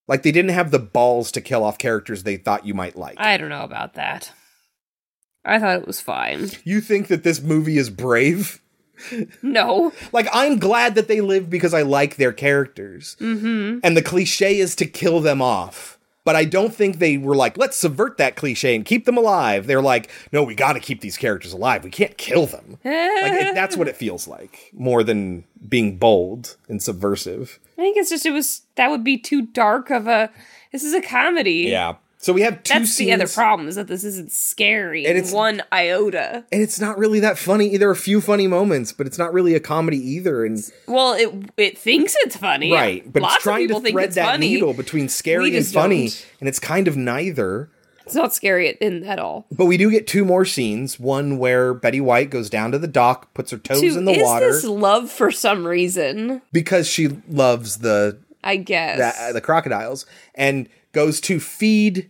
Like they didn't have the balls to kill off characters they thought you might like. I don't know about that. I thought it was fine. you think that this movie is brave? No. Like, I'm glad that they live because I like their characters. Mm-hmm. And the cliche is to kill them off. But I don't think they were like, let's subvert that cliche and keep them alive. They're like, no, we got to keep these characters alive. We can't kill them. Like, it, that's what it feels like, more than being bold and subversive. I think it's just it was that would be too dark of a. This is a comedy. Yeah. So we have two That's scenes. the other problem is that this isn't scary And it's- one iota. And it's not really that funny. There are a few funny moments, but it's not really a comedy either. And Well, it it thinks it's funny, right, but Lots it's trying to thread it's that funny. needle between scary and funny, don't. and it's kind of neither. It's not scary at, in at all. But we do get two more scenes. One where Betty White goes down to the dock, puts her toes in the is water this love for some reason? because she loves the I guess. the, uh, the crocodiles and goes to feed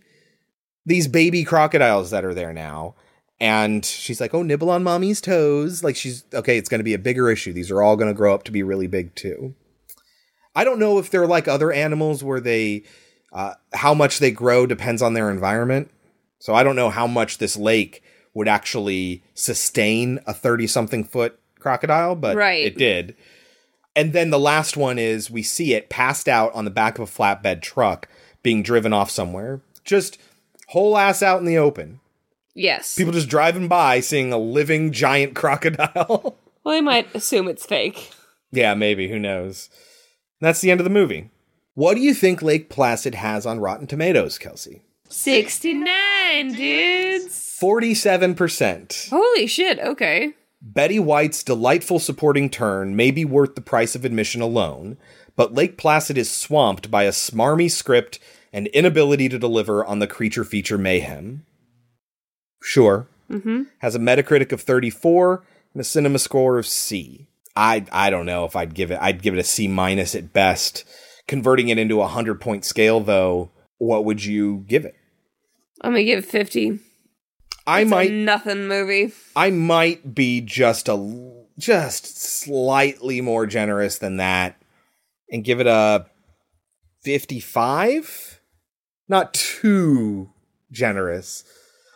these baby crocodiles that are there now. And she's like, "Oh, nibble on mommy's toes." Like she's okay. It's going to be a bigger issue. These are all going to grow up to be really big too. I don't know if they're like other animals where they, uh, how much they grow depends on their environment. So I don't know how much this lake would actually sustain a thirty-something foot crocodile, but Right. it did. And then the last one is we see it passed out on the back of a flatbed truck being driven off somewhere. Just whole ass out in the open. yes. People just driving by seeing a living giant crocodile. well, I might assume it's fake. yeah, maybe. Who knows? That's the end of the movie. What do you think Lake Placid has on Rotten Tomatoes, Kelsey? 69 dudes. 47%. Holy shit, okay. Betty White's delightful supporting turn may be worth the price of admission alone, but Lake Placid is swamped by a smarmy script and inability to deliver on the creature feature mayhem. Sure. Mm-hmm. Has a Metacritic of 34 and a cinema score of C. I I don't know if I'd give it I'd give it a C minus at best. Converting it into a 100 point scale though, what would you give it? I'm gonna give it 50. I It's might a nothing movie. I might be just a just slightly more generous than that and give it a 55. Not too generous.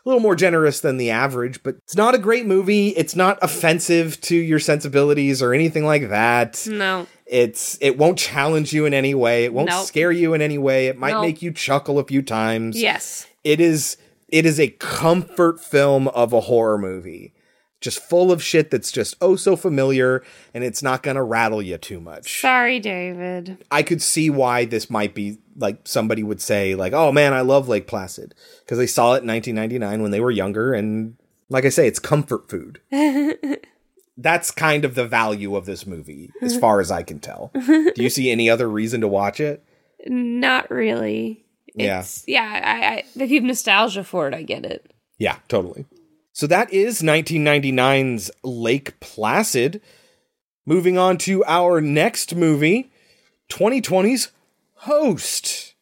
A little more generous than the average, but it's not a great movie. It's not offensive to your sensibilities or anything like that. No. It's it won't challenge you in any way. It won't Nope. scare you in any way. It might Nope. make you chuckle a few times Yes. it is it is a comfort film of a horror movie just full of shit that's just oh so familiar and it's not gonna rattle you too much Sorry, David. i could see why this might be like somebody would say like oh man i love lake placid because they saw it in 1999 when they were younger and like i say it's comfort food that's kind of the value of this movie as far as i can tell do you see any other reason to watch it Not really. Yeah. Yeah. I, I, if you have nostalgia for it, I get it. Yeah, totally. So that is 1999's Lake Placid. Moving on to our next movie, 2020's Host.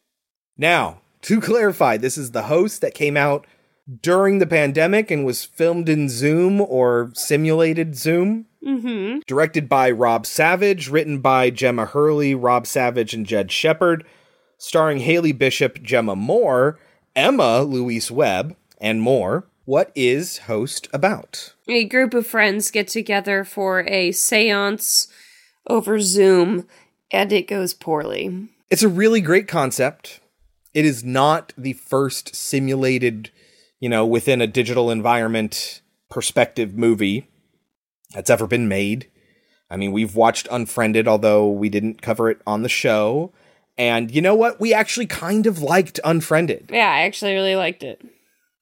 Now, to clarify, this is the host that came out during the pandemic and was filmed in Zoom or simulated Zoom. Mm-hmm. Directed by Rob Savage, written by Gemma Hurley, Rob Savage, and Jed Shepherd, starring Haley Bishop, Jemma Moore, Emma Louise Webb, and more. What is Host about? A group of friends get together for a seance over Zoom, and it goes poorly. It's a really great concept. It is not the first simulated, you know, within a digital environment perspective movie that's ever been made. I mean, we've watched Unfriended, although we didn't cover it on the show. And you know what? We actually kind of liked Unfriended. Yeah, I actually really liked it.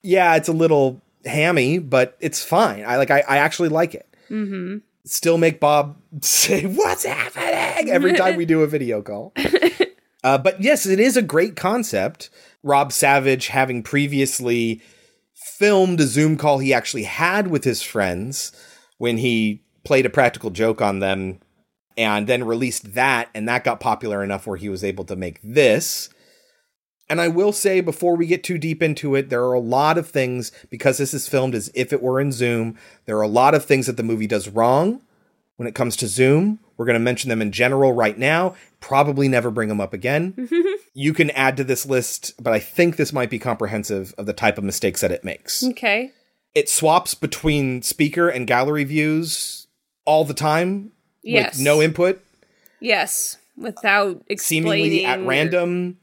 Yeah, it's a little hammy, but it's fine. I like I, I actually like it. Mm-hmm. Still make Bob say, What's happening? every time we do a video call. uh, but yes, it is a great concept. Rob Savage having previously filmed a Zoom call he actually had with his friends when he played a practical joke on them and then released that, and that got popular enough where he was able to make this. And I will say before we get too deep into it, there are a lot of things, because this is filmed as if it were in Zoom, there are a lot of things that the movie does wrong when it comes to Zoom. We're going to mention them in general right now, probably never bring them up again. you can add to this list, but I think this might be comprehensive of the type of mistakes that it makes. Okay. It swaps between speaker and gallery views all the time Yes. with no input, Yes, without explaining. seemingly at random.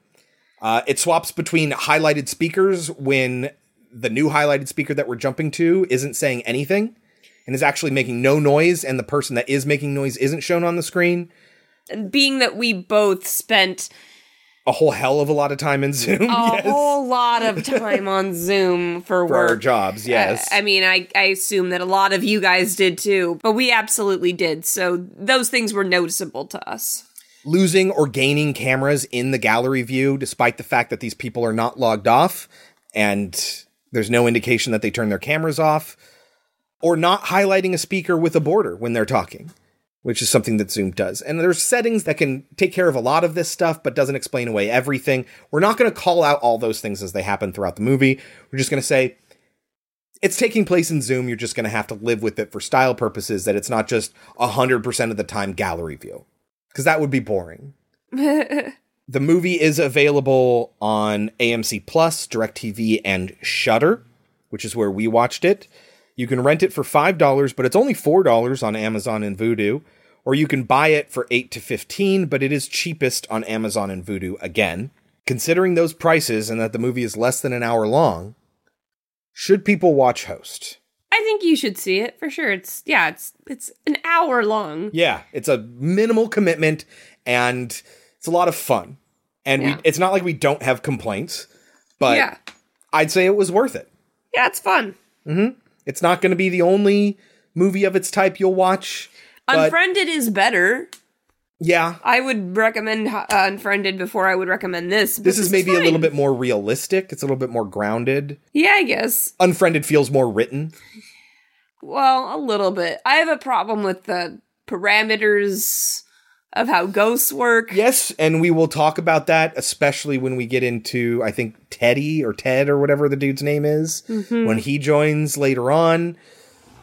Uh, it swaps between highlighted speakers when the new highlighted speaker that we're jumping to isn't saying anything and is actually making no noise, and the person that is making noise isn't shown on the screen. And being that we both spent A whole hell of a lot of time in Zoom. a yes. whole lot of time on Zoom for, For work. our jobs, yes. Uh, I mean, I, I assume that a lot of you guys did too, but we absolutely did. So those things were noticeable to us. Losing or gaining cameras in the gallery view, despite the fact that these people are not logged off and there's no indication that they turn their cameras off, or not highlighting a speaker with a border when they're talking, which is something that Zoom does. And there's settings that can take care of a lot of this stuff, but doesn't explain away everything. We're not going to call out all those things as they happen throughout the movie. We're just going to say, it's taking place in Zoom. You're just going to have to live with it for style purposes, that it's not just 100% of the time gallery view, because that would be boring. The movie is available on AMC Plus, DirecTV, and Shudder, which is where we watched it. You can rent it for $5, but it's only $4 on Amazon and Vudu, or you can buy it for 8 to 15, but it is cheapest on Amazon and Vudu again. Considering those prices and that the movie is less than an hour long, should people watch Host? I think you should see it for sure. It's yeah, it's it's an hour long. Yeah, it's a minimal commitment and it's a lot of fun. And Yeah. we, it's not like we don't have complaints, but yeah, I'd say it was worth it. yeah, it's fun. hmm It's not going to be the only movie of its type you'll watch. But Unfriended is better. Yeah, I would recommend uh, Unfriended before I would recommend this. this is maybe a little bit more realistic. It's a little bit more grounded. Yeah, I guess. Unfriended feels more written. Well, a little bit. I have a problem with the parameters of how ghosts work. Yes, and we will talk about that, especially when we get into, I think, Teddy or Ted or whatever the dude's name is, Mhm. when he joins later on.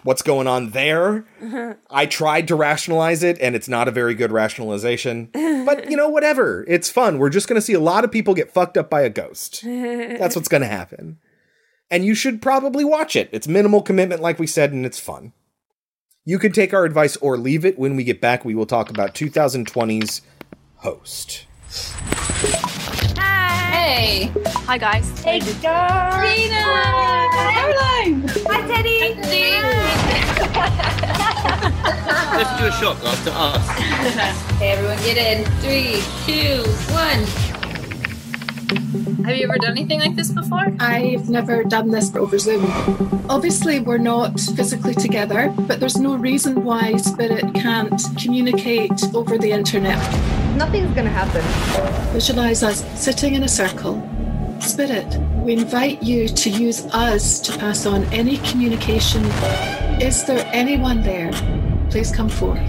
What's going on there? I tried to rationalize it, and it's not a very good rationalization. But, you know, whatever. It's fun. We're just going to see a lot of people get fucked up by a ghost. That's what's going to happen. And you should probably watch it. It's minimal commitment, like we said, and it's fun. You can take our advice or leave it. When we get back, we will talk about 2020's Host. Hey. Hi, guys. Hey, guys. Rena. Caroline. Hi, Teddy. Let's do a shot glass to us. hey, everyone, get in. Three, two, one. Have you ever done anything like this before? I've never done this over Zoom. Obviously, we're not physically together, but there's no reason why Spirit can't communicate over the internet. Nothing's going to happen. Visualize us sitting in a circle. Spirit, we invite you to use us to pass on any communication. Is there anyone there? Please come forward.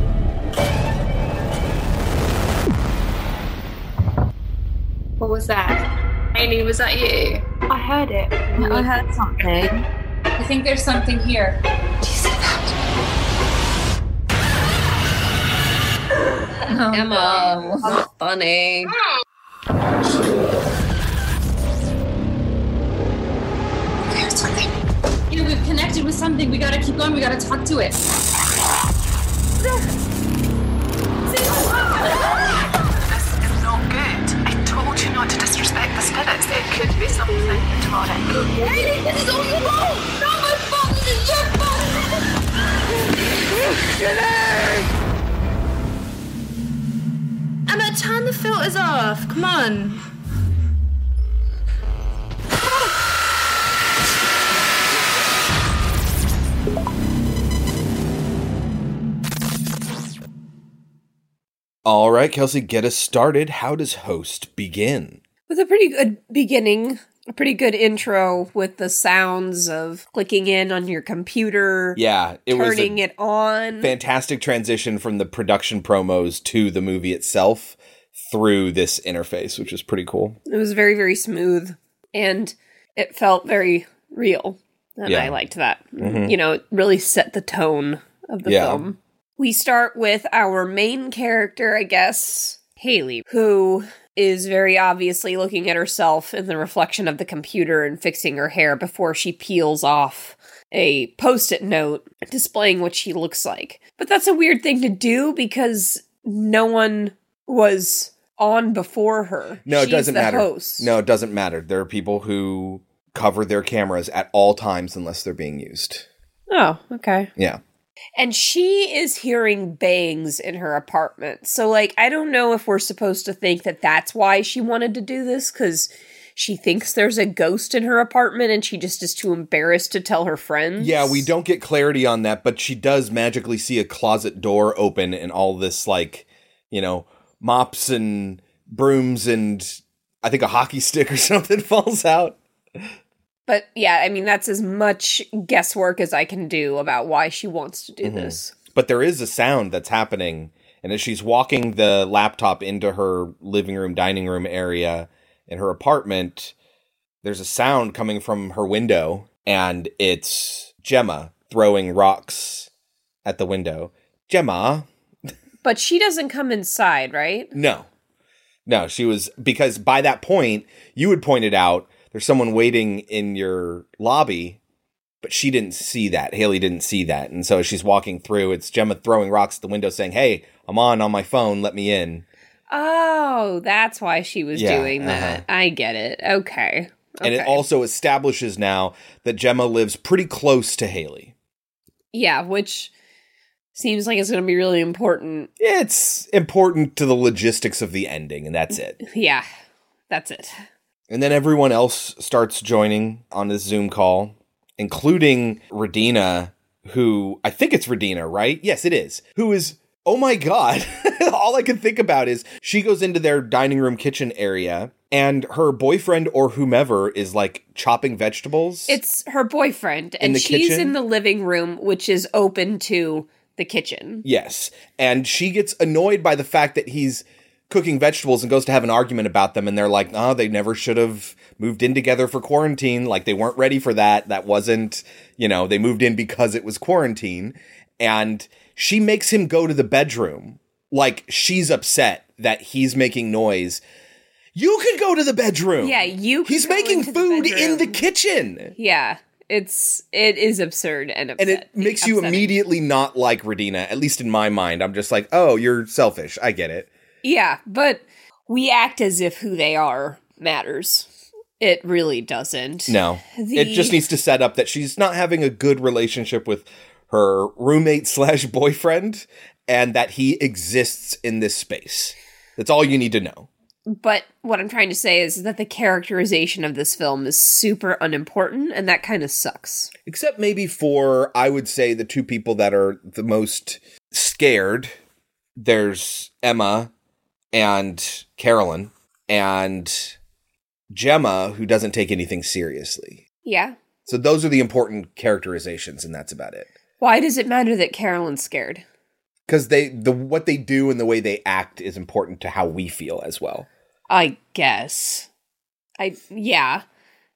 What was that? Amy, was that you? I heard it. I heard something. I think there's something here. Do you see that? Emma, how funny. connected with something. We gotta keep going. We gotta talk to it. This is not good. I told you not to disrespect the spirits. It could be something demonic. Hey, this is all your fault. Not my fault. This is your fault. Jenny! Emma, turn the filters off. Come on. All right, Kelsey, get us started. How does host begin? With a pretty good beginning, a pretty good intro with the sounds of clicking in on your computer. Yeah, it turning it on. fantastic transition from the production promos to the movie itself through this interface, which is pretty cool. It was very, very smooth and it felt very real. And Yeah. I liked that. Mhm. You know, it really set the tone of the Yeah. film. We start with our main character, I guess, Haley, who is very obviously looking at herself in the reflection of the computer and fixing her hair before she peels off a post it note displaying what she looks like. But that's a weird thing to do because no one was on before her. No, it doesn't matter. Host. No, it doesn't matter. There are people who cover their cameras at all times unless they're being used. Oh, okay. Yeah. And she is hearing bangs in her apartment. So, like, I don't know if we're supposed to think that that's why she wanted to do this because she thinks there's a ghost in her apartment and she just is too embarrassed to tell her friends. Yeah, we don't get clarity on that, but she does magically see a closet door open and all this, like, you know, mops and brooms and I think a hockey stick or something falls out. But yeah, I mean, that's as much guesswork as I can do about why she wants to do Mhm. this. But there is a sound that's happening. And as she's walking the laptop into her living room, dining room area in her apartment, there's a sound coming from her window, and it's Gemma throwing rocks at the window. Gemma? But she doesn't come inside, right? No. No, she was because by that point, you had pointed out there's someone waiting in your lobby, but she didn't see that. Haley didn't see that. And so as she's walking through, it's Gemma throwing rocks at the window saying, Hey, I'm on on my phone, let me in. Oh, that's why she was Yeah, doing that. uh-huh. I get it. Okay. And it also establishes now that Gemma lives pretty close to Haley. Yeah, which seems like it's going to be really important. It's important to the logistics of the ending, and that's it. Yeah, that's it. And then everyone else starts joining on this Zoom call, including Radina, who I think it's Radina, right? Yes, it is. Who is, oh my God. All I can think about is she goes into their dining room kitchen area and her boyfriend or whomever is like chopping vegetables. It's her boyfriend, and she's kitchen? in the living room, which is open to the kitchen. Yes. And she gets annoyed by the fact that he's cooking vegetables and goes to have an argument about them. And they're like, oh, they never should have moved in together for quarantine. Like they weren't ready for that. That wasn't, you know, they moved in because it was quarantine. And she makes him go to the bedroom. Like she's upset that he's making noise. You could go to the bedroom. Yeah, you. He's go making into the food in the kitchen. Yeah, it's it is absurd and And upset. it makes you immediately not like Radina, at least in my mind. I'm just like, oh, you're selfish. I get it. Yeah, but we act as if who they are matters. It really doesn't. No. The- It just needs to set up that she's not having a good relationship with her roommate slash boyfriend and that he exists in this space. That's all you need to know. But what I'm trying to say is that the characterization of this film is super unimportant, and that kind of sucks. Except maybe for, I would say, the two people that are the most scared. There's Emma and Carolyn, and Gemma, who doesn't take anything seriously. Yeah. So those are the important characterizations, and that's about it. Why does it matter that Carolyn's scared? Because they the what they do and the way they act is important to how we feel as well. I guess. I yeah.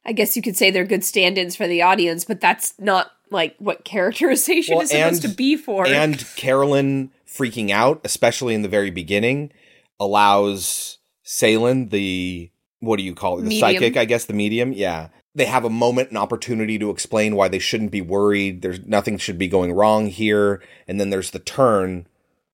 I guess you could say they're good stand-ins for the audience, but that's not like what characterization Well, is supposed and- to be for. And Carolyn freaking out, especially in the very beginning, allows Seylan, the what do you call it? The Medium. psychic, I guess, the medium. Yeah. They have a moment, an opportunity to explain why they shouldn't be worried. There's nothing should be going wrong here. And then there's the turn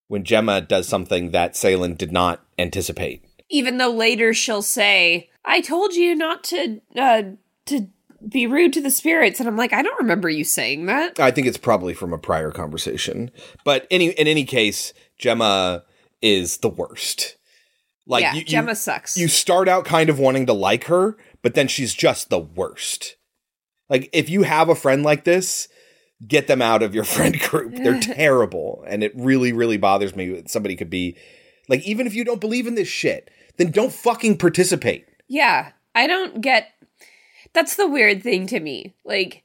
when Gemma does something that Seylan did not anticipate. Even though later she'll say, I told you not to uh to be rude to the spirits and I'm like I don't remember you saying that. I think it's probably from a prior conversation. But any in any case, Gemma is the worst. Like yeah, you, you- Gemma sucks. you start out kind of wanting to like her, but then she's just the worst. Like if you have a friend like this, get them out of your friend group. They're terrible, and it really, really bothers me. that Somebody could be like, even if you don't believe in this shit, then don't fucking participate. Yeah, I don't get. That's the weird thing to me. Like,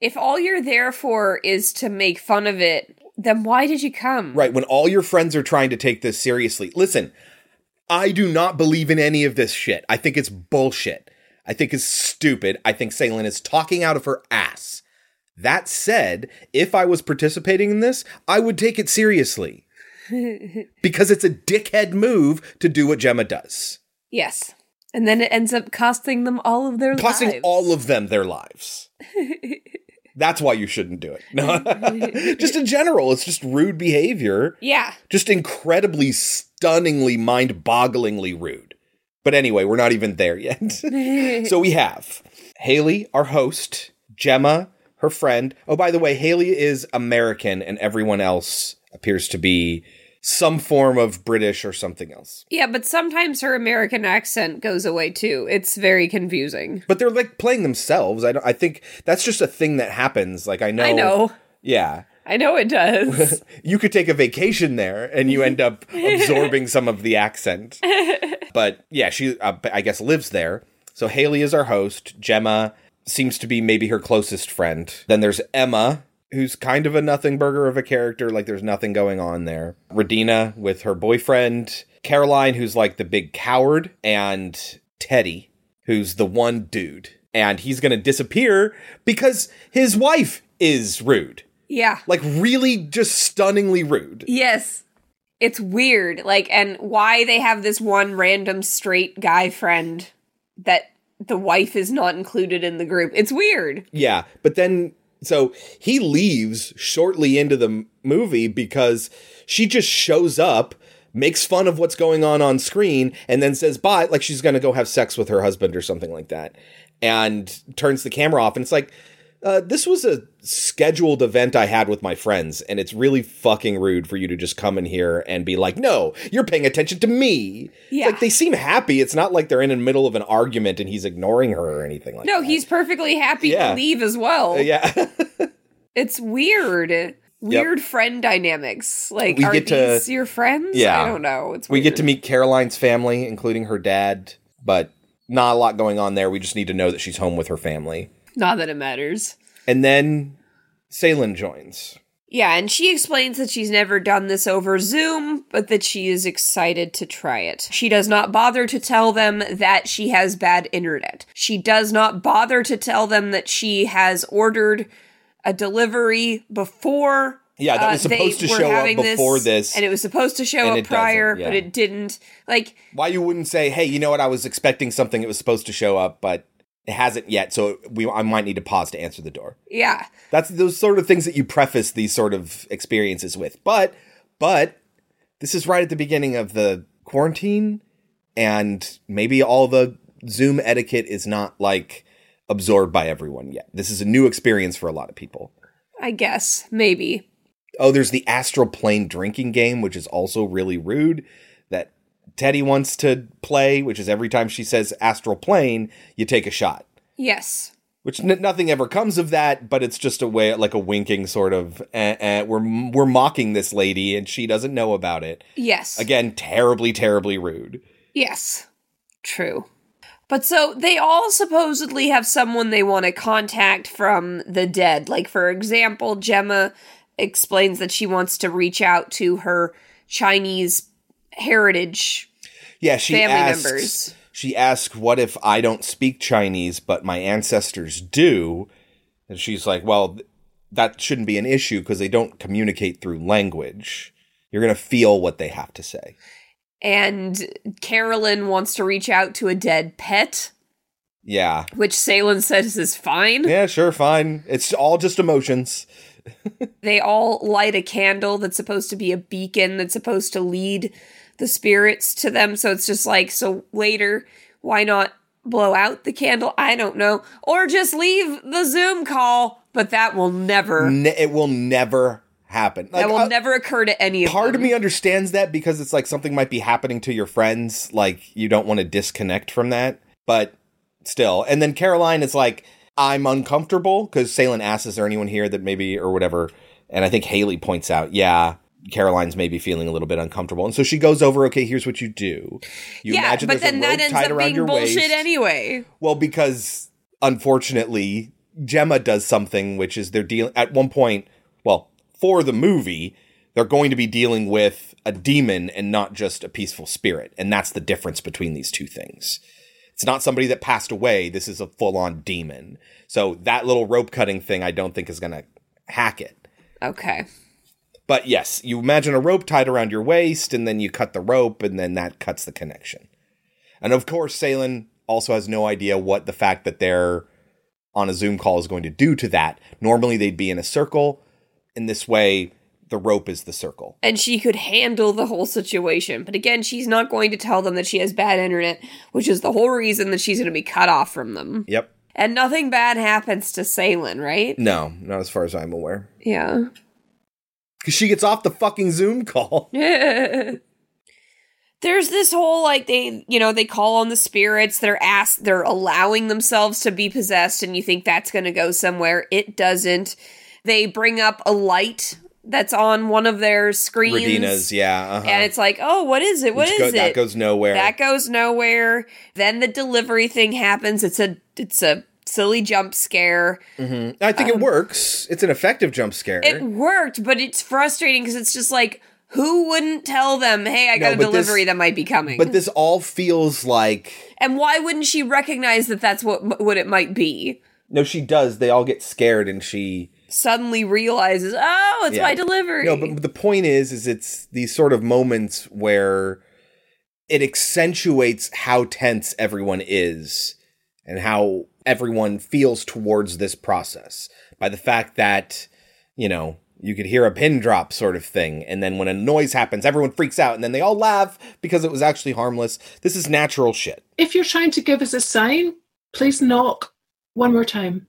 if all you're there for is to make fun of it, then why did you come? Right when all your friends are trying to take this seriously. Listen, I do not believe in any of this shit. I think it's bullshit. I think it's stupid. I think Salem is talking out of her ass. That said, if I was participating in this, I would take it seriously because it's a dickhead move to do what Gemma does, yes, and then it ends up costing them all of their lives. costing lives. all of them their lives. That's why you shouldn't do it. No. just in general, it's just rude behavior. yeah, Just incredibly, stunningly, mind bogglingly rude. But anyway, we're not even there yet. so we have Haley, our host, Gemma, her friend. Oh, by the way, Haley is American and everyone else appears to be some form of British or something else. yeah, but sometimes her American accent goes away too. It's very confusing. But they're like playing themselves. I don't I think that's just a thing that happens. Like I know I know, Yeah. I know it does. you could take a vacation there and you end up absorbing some of the accent. But yeah, she uh, I guess lives there. So Haley is our host. Gemma seems to be maybe her closest friend. Then there's Emma, who's kind of a nothing burger of a character. Like there's nothing going on there. Radina with her boyfriend. Caroline, who's like the big coward, and Teddy, who's the one dude. And he's gonna disappear because his wife is rude. yeah, Like really just stunningly rude. yes, it's weird. Like, and why they have this one random straight guy friend that the wife is not included in the group. It's weird. Yeah, but then so he leaves shortly into the movie because she just shows up, makes fun of what's going on on screen, and then says bye, like she's gonna go have sex with her husband or something like that, and turns the camera off. And it's like, uh, this was a scheduled event I had with my friends, and it's really fucking rude for you to just come in here and be like, no, you're paying attention to me. Yeah. Like they seem happy. It's not like they're in the middle of an argument and he's ignoring her or anything like No, he's perfectly happy Yeah. to leave as well. that. Yeah. It's weird. Weird friend dynamics. Like, We are get to- these your friends? Yeah. I don't know. It's we weird. get to meet Caroline's family, including her dad, but not a lot going on there. We just need to know that she's home with her family. Not that it matters. And then Seylan joins. Yeah, and she explains that she's never done this over Zoom, but that she is excited to try it. She does not bother to tell them that she has bad internet. She does not bother to tell them that she has ordered a delivery before. Yeah, that was uh, supposed to show up before this, and it was supposed to show up prior, yeah. but it didn't. Like, Why you wouldn't say, "Hey, you know what? I was expecting something. It was supposed to show up, but it hasn't yet. So we I might need to pause to answer the door." yeah, That's those sort of things that you preface these sort of experiences with. But but this is right at the beginning of the quarantine and maybe all the Zoom etiquette is not like absorbed by everyone yet. This is a new experience for a lot of people. I guess maybe. Oh, there's the astral plane drinking game which is also really rude Teddy wants to play, which is every time she says astral plane, you take a shot. Yes. which n- nothing ever comes of that but it's just a way like a winking sort of eh, eh, we're we're mocking this lady and she doesn't know about it Yes. again terribly terribly rude Yes, true. But so they all supposedly have someone they want to contact from the dead. Like, for example, Gemma explains that she wants to reach out to her Chinese heritage yeah she family asks members. she asks what if i don't speak chinese but my ancestors do? And she's like well that shouldn't be an issue because they don't communicate through language. You're going to feel what they have to say. And Carolyn wants to reach out to a dead pet, yeah. Which Seylan says is fine. yeah sure fine. It's all just emotions. They all light a candle that's supposed to be a beacon that's supposed to lead the spirits to them. So it's just like, so later, why not blow out the candle. I don't know. Or just leave the Zoom call, but that will never, Ne- it will never happen. that will uh, never occur to any of part them. of me understands that because it's like something might be happening to your friends like you don't want to disconnect from that but still and then caroline is like i'm uncomfortable because Seylan asks is there anyone here that maybe or whatever and i think haley points out yeah caroline's maybe feeling a little bit uncomfortable and so she goes over okay here's what you do you yeah, imagine but then that ends up being bullshit waist anyway. well, because unfortunately, Gemma does something which is they're dealing at one point. Well, for the movie, they're going to be dealing with a demon and not just a peaceful spirit, and that's the difference between these two things. It's not somebody that passed away. This is a full on demon. So that little rope cutting thing, I don't think is going to hack it. Okay. But yes, you imagine a rope tied around your waist, and then you cut the rope, and then that cuts the connection. And of course, Seylan also has no idea what the fact that they're on a Zoom call is going to do to that. Normally, they'd be in a circle. In this way, the rope is the circle. And she could handle the whole situation. But again, she's not going to tell them that she has bad internet, which is the whole reason that she's going to be cut off from them. Yep. And nothing bad happens to Seylan, right? No, not as far as I'm aware. Yeah. Because she gets off the fucking Zoom call. There's this whole like they, you know, they call on the spirits. They're asked, they're allowing themselves to be possessed, and you think that's going to go somewhere. It doesn't. They bring up a light that's on one of their screens. Radina's, yeah. Uh-huh. And it's like, oh, what is it? What Which is go- it? that goes nowhere. That goes nowhere. Then the delivery thing happens. It's a it's a silly jump scare. Mhm. I think it works. It's an effective jump scare. Um, It worked, but it's frustrating because it's just like, who wouldn't tell them, hey, I No, got a but this- delivery that might be coming? but this all feels like and why wouldn't she recognize that that's what what it might be? no, she does. They all get scared, and she Suddenly realizes, oh, it's Yeah. my delivery. No, but the point is, is it's these sort of moments where it accentuates how tense everyone is and how everyone feels towards this process by the fact that, you know, you could hear a pin drop sort of thing. And then when a noise happens, everyone freaks out and then they all laugh because it was actually harmless. This is natural shit. If you're trying to give us a sign, please knock one more time.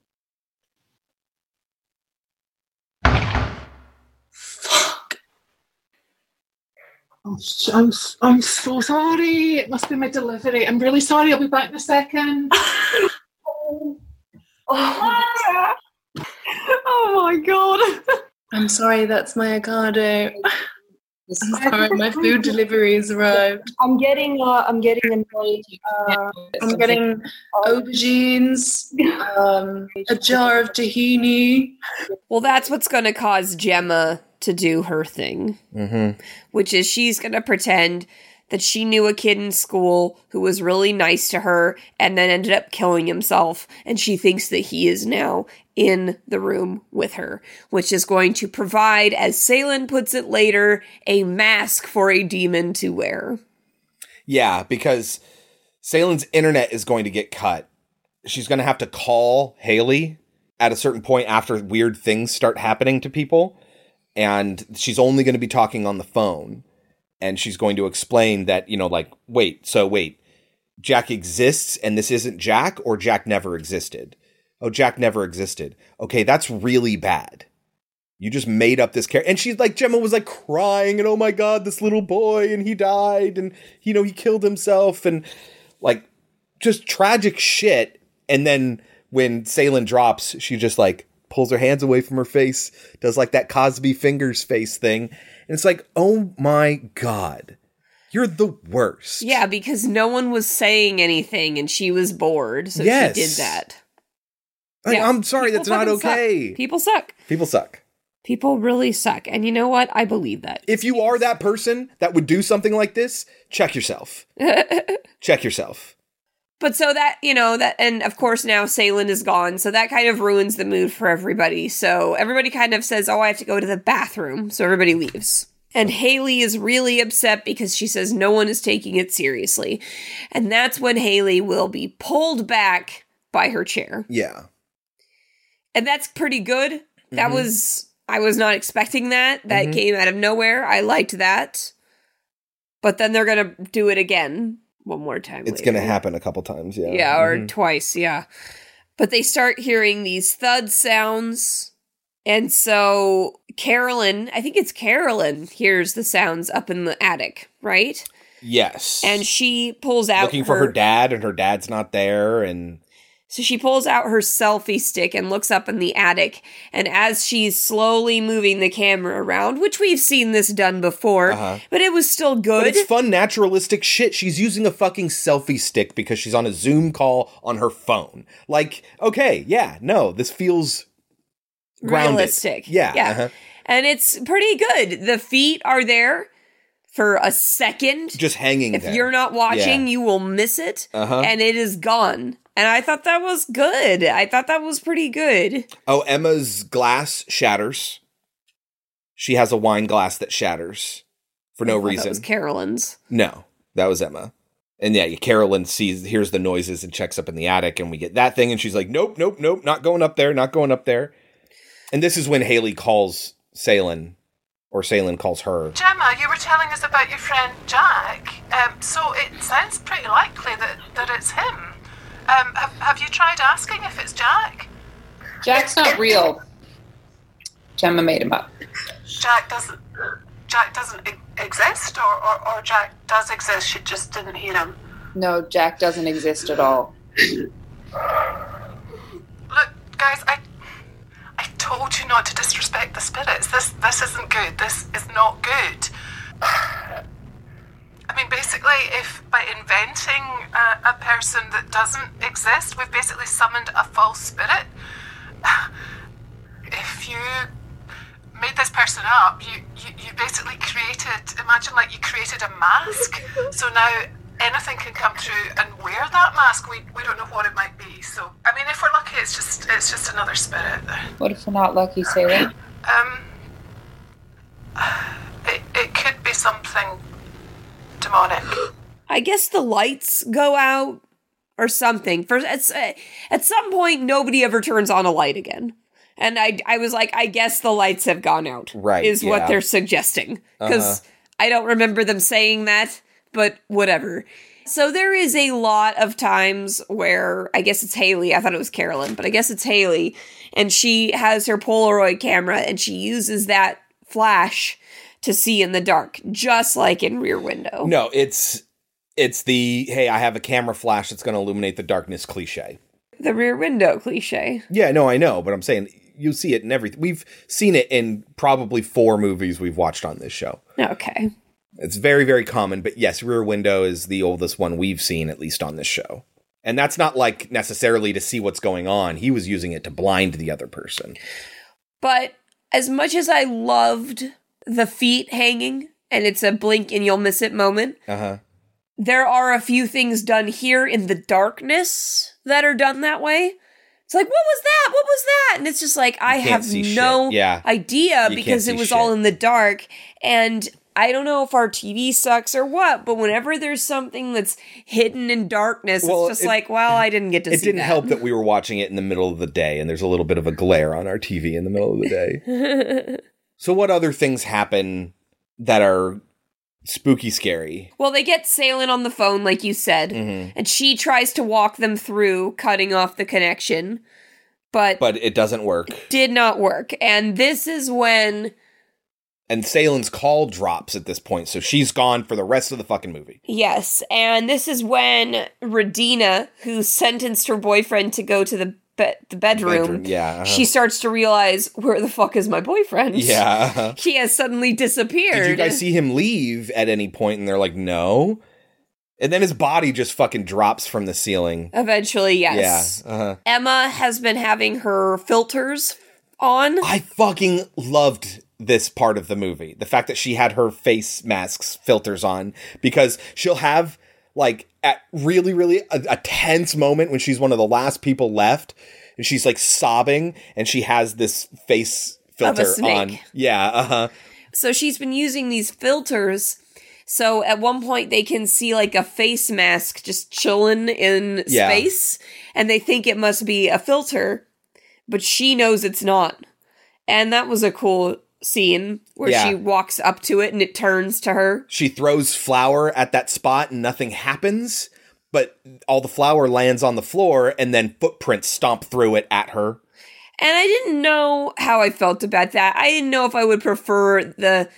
Sh- I'm, s- I'm so sorry. It must be my delivery. I'm really sorry. I'll be back in a second. Oh my god. I'm sorry, that's my Ocado. I'm sorry, my food delivery has arrived. I'm getting uh I'm getting annoyed. Uh, I'm getting aubergines, um, a jar of tahini. Well, that's what's going to cause Jemma to do her thing, Mm-hmm. which is she's going to pretend that she knew a kid in school who was really nice to her and then ended up killing himself. And she thinks that he is now in the room with her, which is going to provide, as Seylan puts it later, a mask for a demon to wear. Yeah, because Seylan's internet is going to get cut. She's going to have to call Haley at a certain point after weird things start happening to people. And she's only going to be talking on the phone. And she's going to explain that, you know, like, wait, so wait, Jack exists and this isn't Jack, or Jack never existed? Oh, Jack never existed. Okay, that's really bad. You just made up this character. And she's like, Jemma was like crying, and oh my god, this little boy, and he died, and you know, he killed himself, and like just tragic shit. And then when Seylan drops, she just like pulls her hands away from her face, does like that Cosby fingers face thing. And it's like, oh my god, you're the worst. Yeah, because no one was saying anything and she was bored, so Yes. she did that. Like, I'm sorry, that's not fucking suck. okay. People suck. People suck. People really suck. And you know what? I believe that. If you are that person that would do something like this, check yourself. check yourself. But so that, you know, that, and of course now Seylan is gone. So that kind of ruins the mood for everybody. So everybody kind of says, oh, I have to go to the bathroom. So everybody leaves. And Haley is really upset because she says no one is taking it seriously. And that's when Haley will be pulled back by her chair. Yeah. And that's pretty good. That Mhm. was, I was not expecting that. That Mhm. came out of nowhere. I liked that. But then they're going to do it again one more time. It's going to happen a couple times. Yeah. Yeah, or Mhm. twice, yeah. But they start hearing these thud sounds. And so Carolyn, I think it's Carolyn, hears the sounds up in the attic, right? Yes. And she pulls out looking for her dad, and her dad's not there, and So she pulls out her selfie stick and looks up in the attic. And as she's slowly moving the camera around, which we've seen this done before, Uh-huh. but it was still good. But it's fun, naturalistic shit. She's using a fucking selfie stick because she's on a Zoom call on her phone. Like, okay, yeah, no, this feels grounded. realistic. Yeah, Yeah. uh-huh. And it's pretty good. The feet are there for a second. just hanging. if there. you're not watching, Yeah. you will miss it. Uh-huh. And it is gone. And I thought that was good. I thought that was pretty good. oh, Emma's glass shatters. She has a wine glass that shatters for no I thought that reason. was Carolyn's. No, that was Emma. And yeah, Carolyn sees, hears the noises and checks up in the attic, and we get that thing, and she's like, nope, nope, nope, not going up there, not going up there. And this is when Haley calls Seylan, or Seylan calls her. Jemma, you were telling us about your friend Jack. Um, so it sounds pretty likely that, that it's him. Um, have, have you tried asking if it's Jack? Jack's not real. Jemma made him up. Jack doesn't. Jack doesn't exist, or, or, or Jack does exist. She just didn't hear him. No, Jack doesn't exist at all. Look, guys, I I told you not to disrespect the spirits. This this isn't good. This is not good. I mean, basically, if by inventing a, a person that doesn't exist, we've basically summoned a false spirit. If you made this person up, you, you, you basically created, imagine like you created a mask. So now anything can come through and wear that mask. We, we don't know what it might be. So, I mean, if we're lucky, it's just it's just another spirit. What if we're not lucky, Salem? Um, it, it could be something demonic. I guess the lights go out or something. For at, at some point, nobody ever turns on a light again. And I, I was like, I guess the lights have gone out. Right, Is what they're suggesting. Because Uh-huh. I don't remember them saying that, but whatever. So there is a lot of times where I guess it's Haley. I thought it was Carolyn, but I guess it's Haley. And she has her Polaroid camera and she uses that flash to see in the dark, just like in Rear Window. No, it's it's the hey, I have a camera flash that's going to illuminate the darkness cliche. The Rear Window cliche. Yeah, no, I know, but I'm saying you see it in everything. We've seen it in probably four movies we've watched on this show. Okay. It's very, very common, but yes, Rear Window is the oldest one we've seen, at least on this show. And that's not like necessarily to see what's going on. He was using it to blind the other person. But as much as I loved the feet hanging and it's a blink and you'll miss it moment, Uh huh. there are a few things done here in the darkness that are done that way. It's like, what was that? What was that? And it's just like, I have no. Yeah. idea You because it was all in the dark. And I don't know if our TV sucks or what, but whenever there's something that's hidden in darkness, Well, it's just it- like, well, I didn't get to see It didn't that. help that we were watching it in the middle of the day, and there's a little bit of a glare on our TV in the middle of the day. so, what other things happen that are spooky scary? Well, they get Seylan on the phone, like you said, Mhm. and she tries to walk them through cutting off the connection, but, But it doesn't work. did not work. And this is when, And Seylan's call drops at this point, so she's gone for the rest of the fucking movie. yes, and this is when Radina, who sentenced her boyfriend to go to the be- the bedroom, Bedroom, yeah, uh-huh. she starts to realize where the fuck is my boyfriend? Yeah. uh-huh. he has suddenly disappeared. Did you guys see him leave at any point? And they're like, no. And then his body just fucking drops from the ceiling. Eventually, yes. Yeah. Uh-huh. Emma has been having her filters on. I fucking loved this part of the movie. The fact that she had her face masks filters on because she'll have like at really really a, a tense moment when she's one of the last people left and she's like sobbing and she has this face filter on. Yeah, uh-huh. So she's been using these filters. So at one point they can see like a face mask just chilling in Yeah. space and they think it must be a filter, but she knows it's not. And that was a cool scene where Yeah. she walks up to it and it turns to her. She throws flour at that spot and nothing happens, but all the flour lands on the floor and then footprints stomp through it at her. And I didn't know how I felt about that. I didn't know if I would prefer the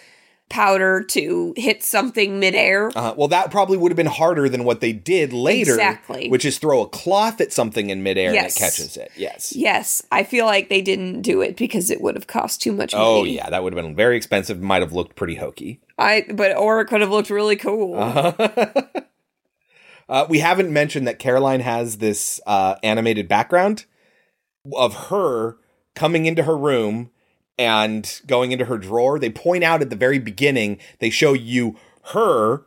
powder to hit something midair. Uh, well, that probably would have been harder than what they did later, Exactly. which is throw a cloth at something in midair Yes. and it catches it. Yes. Yes, I feel like they didn't do it because it would have cost too much money. Oh yeah, that would have been very expensive. Might have looked pretty hokey. I but or it could have looked really cool. Uh, we haven't mentioned that Caroline has this uh, animated background of her coming into her room and going into her drawer. They point out at the very beginning, they show you her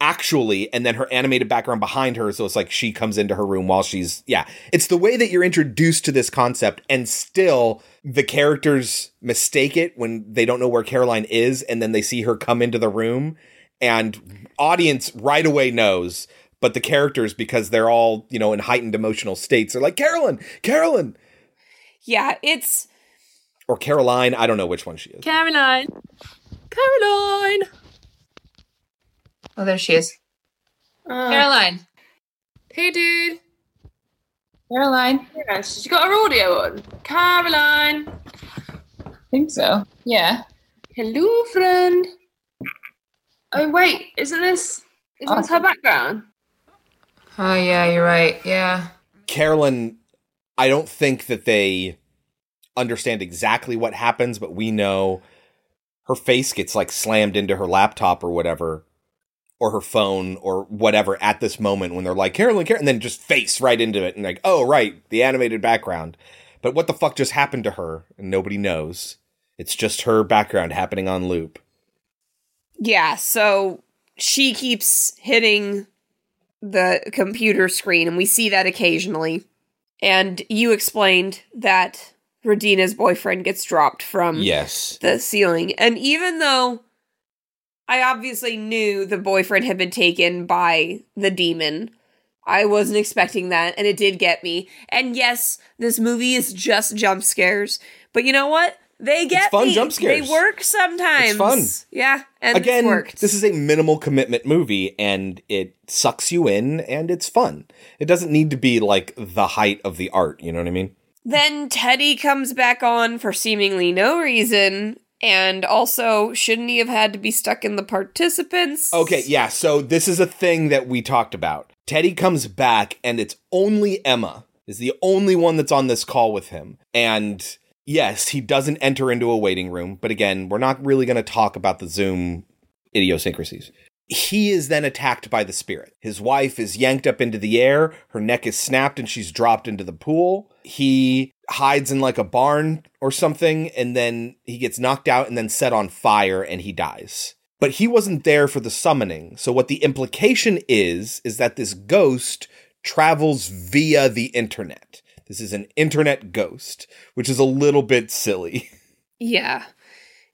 actually, and then her animated background behind her. So it's like she comes into her room while she's, yeah. It's the way that you're introduced to this concept, and still the characters mistake it when they don't know where Caroline is, and then they see her come into the room, and audience right away knows. But the characters, because they're all, you know, in heightened emotional states, are like, Carolyn, Carolyn, Yeah, it's or Caroline. I don't know which one she is. Caroline. Caroline. Oh, there she is. Uh, Caroline. Hey, dude. Caroline. Yes, she got her audio on. Caroline. I think so. Yeah. Hello, friend. Oh wait, isn't this isn't this her background? Oh, yeah, you're right. Yeah. Carolyn, I don't think that they understand exactly what happens, but we know her face gets like slammed into her laptop or whatever, or her phone or whatever at this moment when they're like, Carolyn, Carolyn, and then just face right into it and like, oh, right, the animated background. But what the fuck just happened to her? And nobody knows. It's just her background happening on loop. yeah, so she keeps hitting the computer screen and we see that occasionally. And you explained that Radina's boyfriend gets dropped from Yes. the ceiling. And even though I obviously knew the boyfriend had been taken by the demon, I wasn't expecting that, and it did get me. And yes, this movie is just jump scares, but you know what? They get fun me. jump scares. They work sometimes. It's fun. Yeah, and Again, this is a minimal commitment movie and it sucks you in and it's fun. It doesn't need to be like the height of the art, you know what I mean? Then Teddy comes back on for seemingly no reason, and also shouldn't he have had to be stuck in the participants? Okay, yeah, so this is a thing that we talked about. Teddy comes back and it's only Emma is the only one that's on this call with him. And yes, he doesn't enter into a waiting room, but again, we're not really going to talk about the Zoom idiosyncrasies. He is then attacked by the spirit. His wife is yanked up into the air, her neck is snapped, and she's dropped into the pool. He hides in like a barn or something, and then he gets knocked out and then set on fire, and he dies. But he wasn't there for the summoning. So, what the implication is, is that this ghost travels via the internet. This is an internet ghost, which is a little bit silly. Yeah.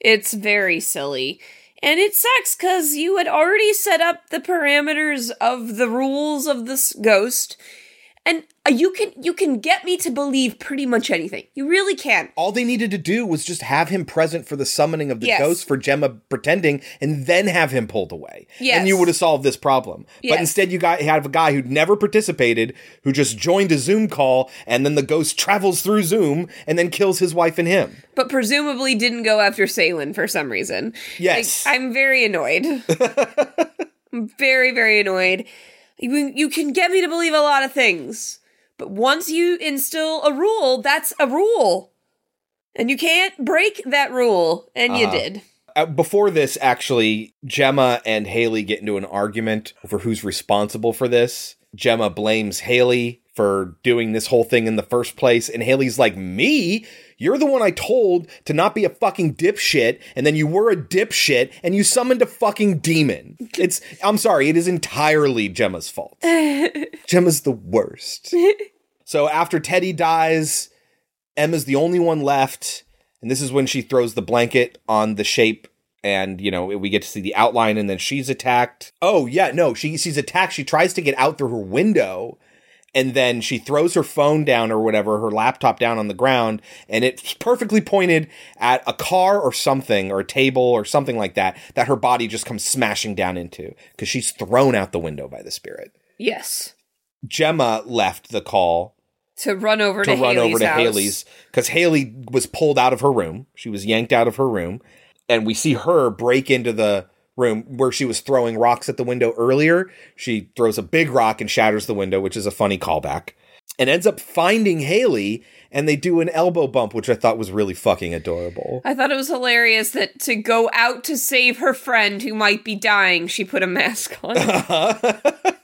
It's very silly. And it sucks because you had already set up the parameters of the rules of this ghost. And uh, you can you can get me to believe pretty much anything. You really can. All they needed to do was just have him present for the summoning of the Yes. ghost for Jemma pretending, and then have him pulled away. Yes. And you would have solved this problem. But instead, you got have a guy who'd never participated, who just joined a Zoom call, and then the ghost travels through Zoom and then kills his wife and him. But presumably didn't go after Seylan for some reason. Yes. Like, I'm very annoyed. I'm very, very annoyed. You, you can get me to believe a lot of things. But once you instill a rule, that's a rule. And you can't break that rule. And you Uh-huh. did. Uh, before this, actually, Jemma and Haley get into an argument over who's responsible for this. Jemma blames Haley for doing this whole thing in the first place, and Haley's like, Me? You're the one I told to not be a fucking dipshit, and then you were a dipshit, and you summoned a fucking demon. It's, I'm sorry, it is entirely Jemma's fault. Jemma's the worst. so after Teddy dies, Emma's the only one left, and this is when she throws the blanket on the shape, and you know we get to see the outline, and then she's attacked. Oh yeah, no, she she's attacked. She tries to get out through her window, And then she throws her phone down or whatever, her laptop down on the ground, and it's perfectly pointed at a car or something, or a table or something like that, that her body just comes smashing down into because she's thrown out the window by the spirit. Yes. Jemma left the call To run over to to, run Haley's over to house. Haley's because Haley was pulled out of her room. She was yanked out of her room, and we see her break into the room where she was throwing rocks at the window earlier. She throws a big rock and shatters the window, which is a funny callback, and ends up finding Haley. And they do an elbow bump, which I thought was really fucking adorable. I thought it was hilarious that to go out to save her friend who might be dying, she put a mask on.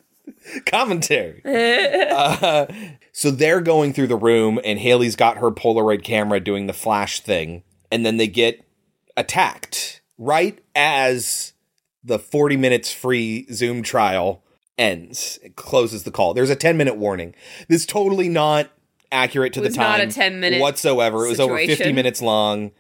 Commentary. Uh, so they're going through the room, and Haley's got her Polaroid camera doing the flash thing, and then they get attacked right as the 40 minutes free Zoom trial ends. It closes the call. There's a 10 minute warning. This is totally not accurate to It the was not time a 10-minute whatsoever. It was over 50 minutes long.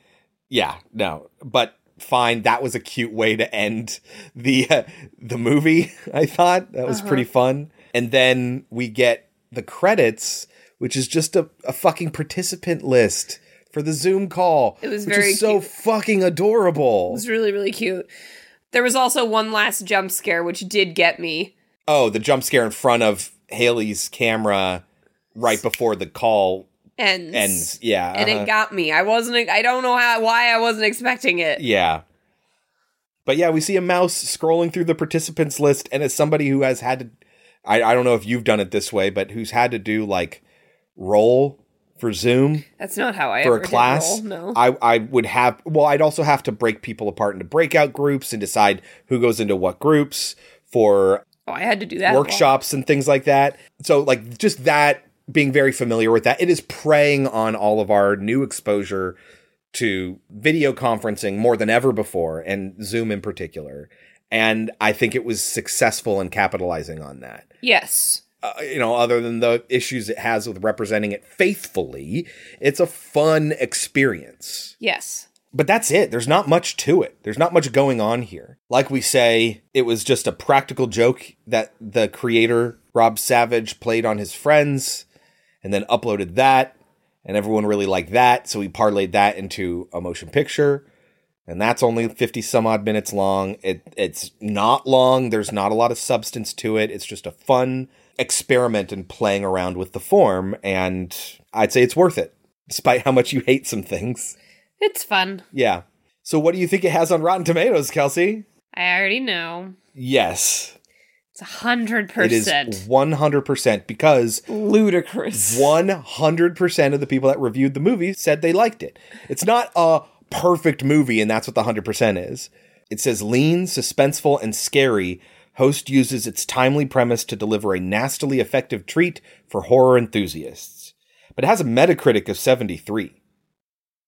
Yeah, no, but fine. That was a cute way to end the uh, the movie. I thought that was Uh-huh. pretty fun. And then we get the credits, which is just a, a fucking participant list for the Zoom call. It was very so fucking adorable. It was really, really cute. There was also one last jump scare, which did get me. Oh, the jump scare in front of Haley's camera right before the call Ends. ends. Yeah, And uh-huh. it got me. I wasn't, I don't know how, why I wasn't expecting it. Yeah. But yeah, we see a mouse scrolling through the participants list, and as somebody who has had to, I, I don't know if you've done it this way, but who's had to do like roll for Zoom That's not how I for ever a class, roll, no. I, I would have, well, I'd also have to break people apart into breakout groups and decide who goes into what groups for oh, I had to do that. workshops and things like that. So, like, just that being very familiar with that, it is preying on all of our new exposure to video conferencing more than ever before, and Zoom in particular. And I think it was successful in capitalizing on that. Yes. Uh, you know, other than the issues it has with representing it faithfully, it's a fun experience. Yes. But that's it. There's not much to it. There's not much going on here. Like we say, it was just a practical joke that the creator, Rob Savage, played on his friends and then uploaded that. And everyone really liked that. So he parlayed that into a motion picture. And that's only 50 some odd minutes long. It, it's not long. There's not a lot of substance to it. It's just a fun experiment and playing around with the form. And I'd say it's worth it, despite how much you hate some things. It's fun. Yeah. So what do you think it has on Rotten Tomatoes, Kelsey? I already know. Yes. It's a hundred It is percent 100% because ludicrous. 100% of the people that reviewed the movie said they liked it. It's not a perfect movie and that's what the 100% is. It says lean, suspenseful and scary. Host uses its timely premise to deliver a nastily effective treat for horror enthusiasts. But it has a Metacritic of 73.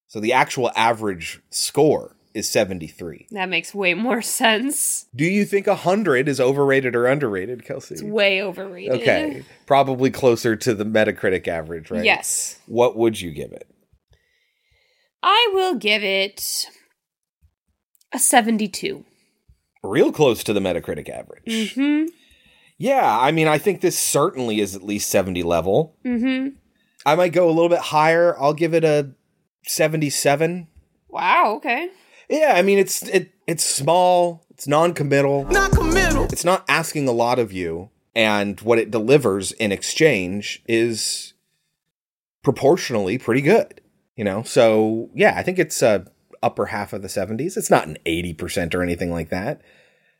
So the actual average score is 73. That makes way more sense. Do you think 100 is overrated or underrated, Kelsey? It's way overrated. Okay. Probably closer to the Metacritic average, right? Yes. What would you give it? I will give it a 72. Real close to the Metacritic average. Mm-hmm. Yeah, I mean, I think this certainly is at least 70 level. Mm-hmm. I might go a little bit higher. I'll give it a 77. Wow, okay. Yeah, I mean, it's it it's small, it's non-committal. Non-committal. It's not asking a lot of you, and what it delivers in exchange is proportionally pretty good. You know, so yeah, I think it's uh, upper half of the 70s. It's not an 80% or anything like that.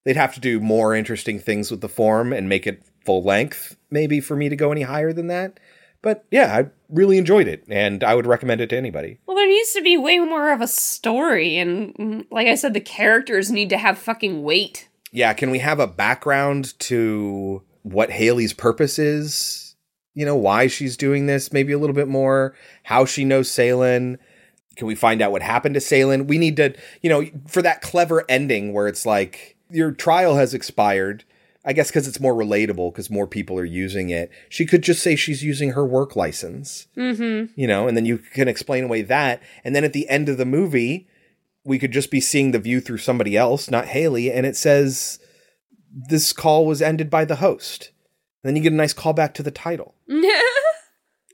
They'd have to do more interesting things with the form and make it full length, maybe for me to go any higher than that. But yeah, I really enjoyed it, and I would recommend it to anybody. Well, there needs to be way more of a story, and mm, like I said, the characters need to have fucking weight. Yeah, can we have a background to what Haley's purpose is? You know, why she's doing this, maybe a little bit more, how she knows Seylan. Can we find out what happened to Seylan? We need to, you know, for that clever ending where it's like your trial has expired. I guess because it's more relatable because more people are using it. She could just say she's using her work license, Mm-hmm. you know, and then you can explain away that. And then at the end of the movie, we could just be seeing the view through somebody else, not Haley, and it says this call was ended by the host. then you get a nice callback to the title.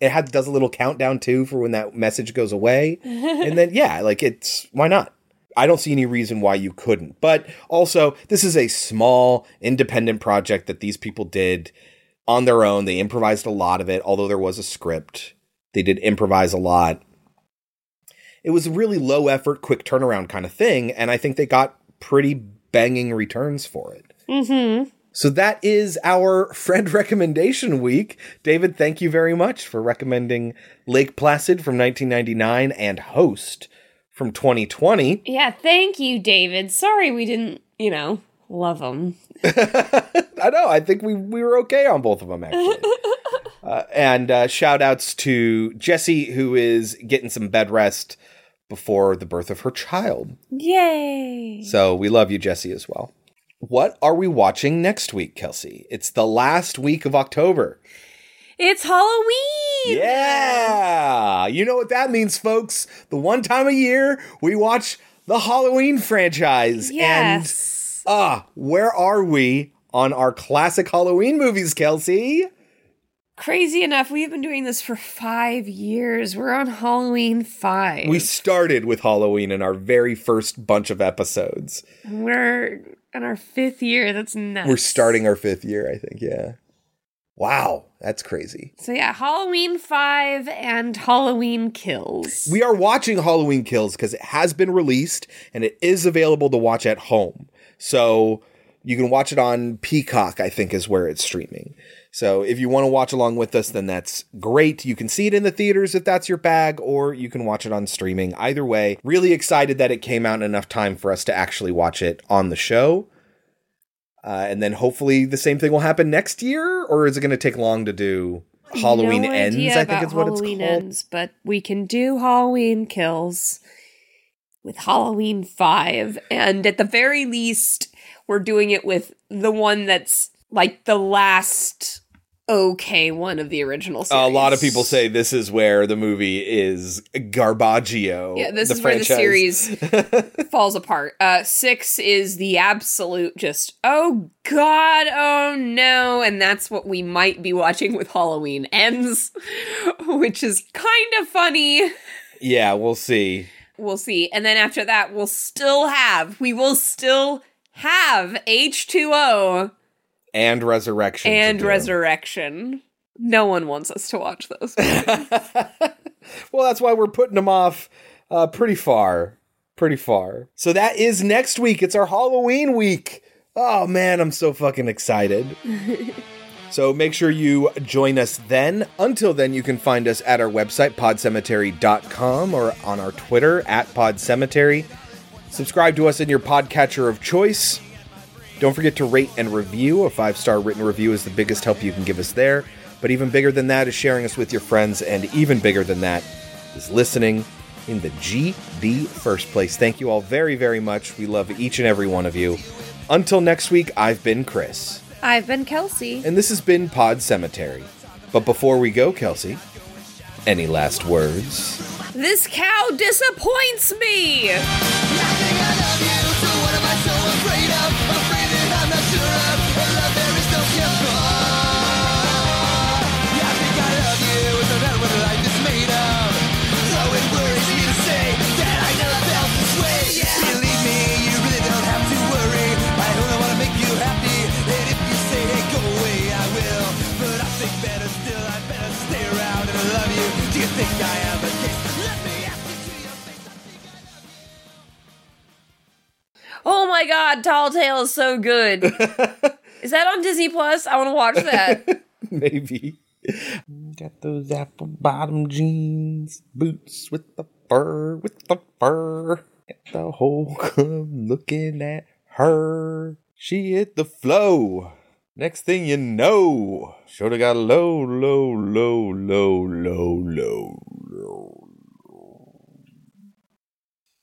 It had does a little countdown too for when that message goes away. and then yeah, like it's why not? I don't see any reason why you couldn't. But also, this is a small independent project that these people did on their own. They improvised a lot of it, although there was a script. They did improvise a lot. It was a really low effort, quick turnaround kind of thing, and I think they got pretty banging returns for it. Mm-hmm. So that is our friend recommendation week. David, thank you very much for recommending Lake Placid from 1999 and Host from 2020. Yeah, thank you, David. Sorry we didn't, you know, love them. I know. I think we we were okay on both of them actually. uh, and uh, shout outs to Jessie, who is getting some bed rest before the birth of her child. Yay! So we love you, Jessie, as well. What are we watching next week, Kelsey? It's the last week of October. It's Halloween! Yeah! You know what that means, folks. The one time a year we watch the Halloween franchise. Yes. And ah, where are we on our classic Halloween movies, Kelsey? Crazy enough, we've been doing this for five years. We're on Halloween 5. We started with Halloween in our very first bunch of episodes. We're in our fifth year. That's nuts. We're starting our fifth year, I think, yeah. Wow, that's crazy. So yeah, Halloween 5 and Halloween Kills. We are watching Halloween Kills because it has been released and it is available to watch at home. So you can watch it on Peacock, I think is where it's streaming. So if you want to watch along with us, then that's great. You can see it in the theaters if that's your bag, or you can watch it on streaming. Either way, really excited that it came out in enough time for us to actually watch it on the show. Uh, and then hopefully the same thing will happen next year, or is it going to take long to do? Halloween no ends, I think is what Halloween it's called. ends, but we can do Halloween Kills with Halloween 5. And at the very least, we're doing it with the one that's like the last okay one of the original series. A lot of people say this is where the movie is garbaggio. Yeah, this the is where the series falls apart. Uh six is the absolute just oh god, oh no, and that's what we might be watching with Halloween ends, which is kind of funny. Yeah, we'll see. We'll see. And then after that, we'll still have we will still have H2O And Resurrection. and. Resurrection. No one wants us to watch those. Well, that's why we're putting them off uh, pretty far. Pretty far. So that is next week. It's our Halloween week. Oh man, I'm so fucking excited. So make sure you join us then. Until then, you can find us at our website, podcemetery.com, or on our Twitter, at podcemetery. Subscribe to us in your podcatcher of choice. Don't forget to rate and review. A five star written review is the biggest help you can give us there. But even bigger than that is sharing us with your friends, and even bigger than that is listening in the GB first place. Thank you all very, very much. We love each and every one of you. Until next week, I've been Chris. I've been Kelsey. And this has been Pod Cemetery. But before we go, Kelsey, any last words? This cow disappoints me. Oh my god, Tall Tale is so good. is that on Disney Plus? I want to watch that. Maybe. Got those apple bottom jeans, boots with the fur, with the fur. Got the whole club looking at her. She hit the flow. Next thing you know, shoulda got low, low, low, low, low, low, low.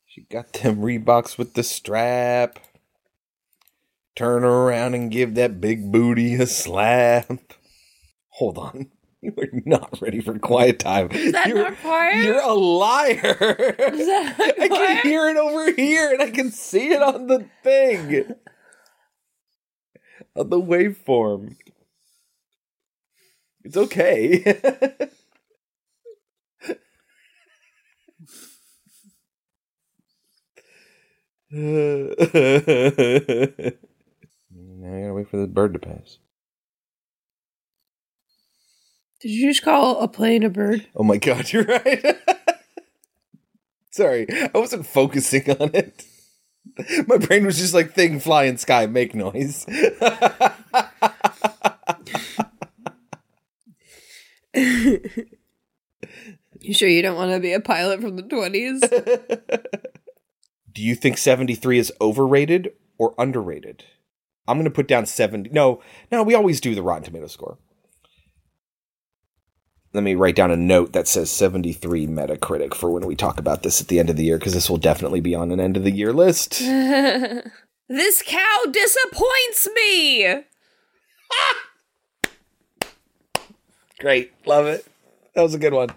She got them Reeboks with the strap. Turn around and give that big booty a slap. Hold on. You are not ready for quiet time. Is that you're, not quiet? You're a liar. Is that not I can hear it over here and I can see it on the thing. On the waveform. It's okay. now I gotta wait for the bird to pass. Did you just call a plane a bird? Oh my god, you're right. Sorry, I wasn't focusing on it. My brain was just like thing fly in sky, make noise. You sure you don't want to be a pilot from the 20s? Do you think 73 is overrated or underrated? I'm going to put down 70. No, no, we always do the Rotten Tomato score. Let me write down a note that says 73 Metacritic for when we talk about this at the end of the year, because this will definitely be on an end of the year list. this cow disappoints me! Great. Love it. That was a good one.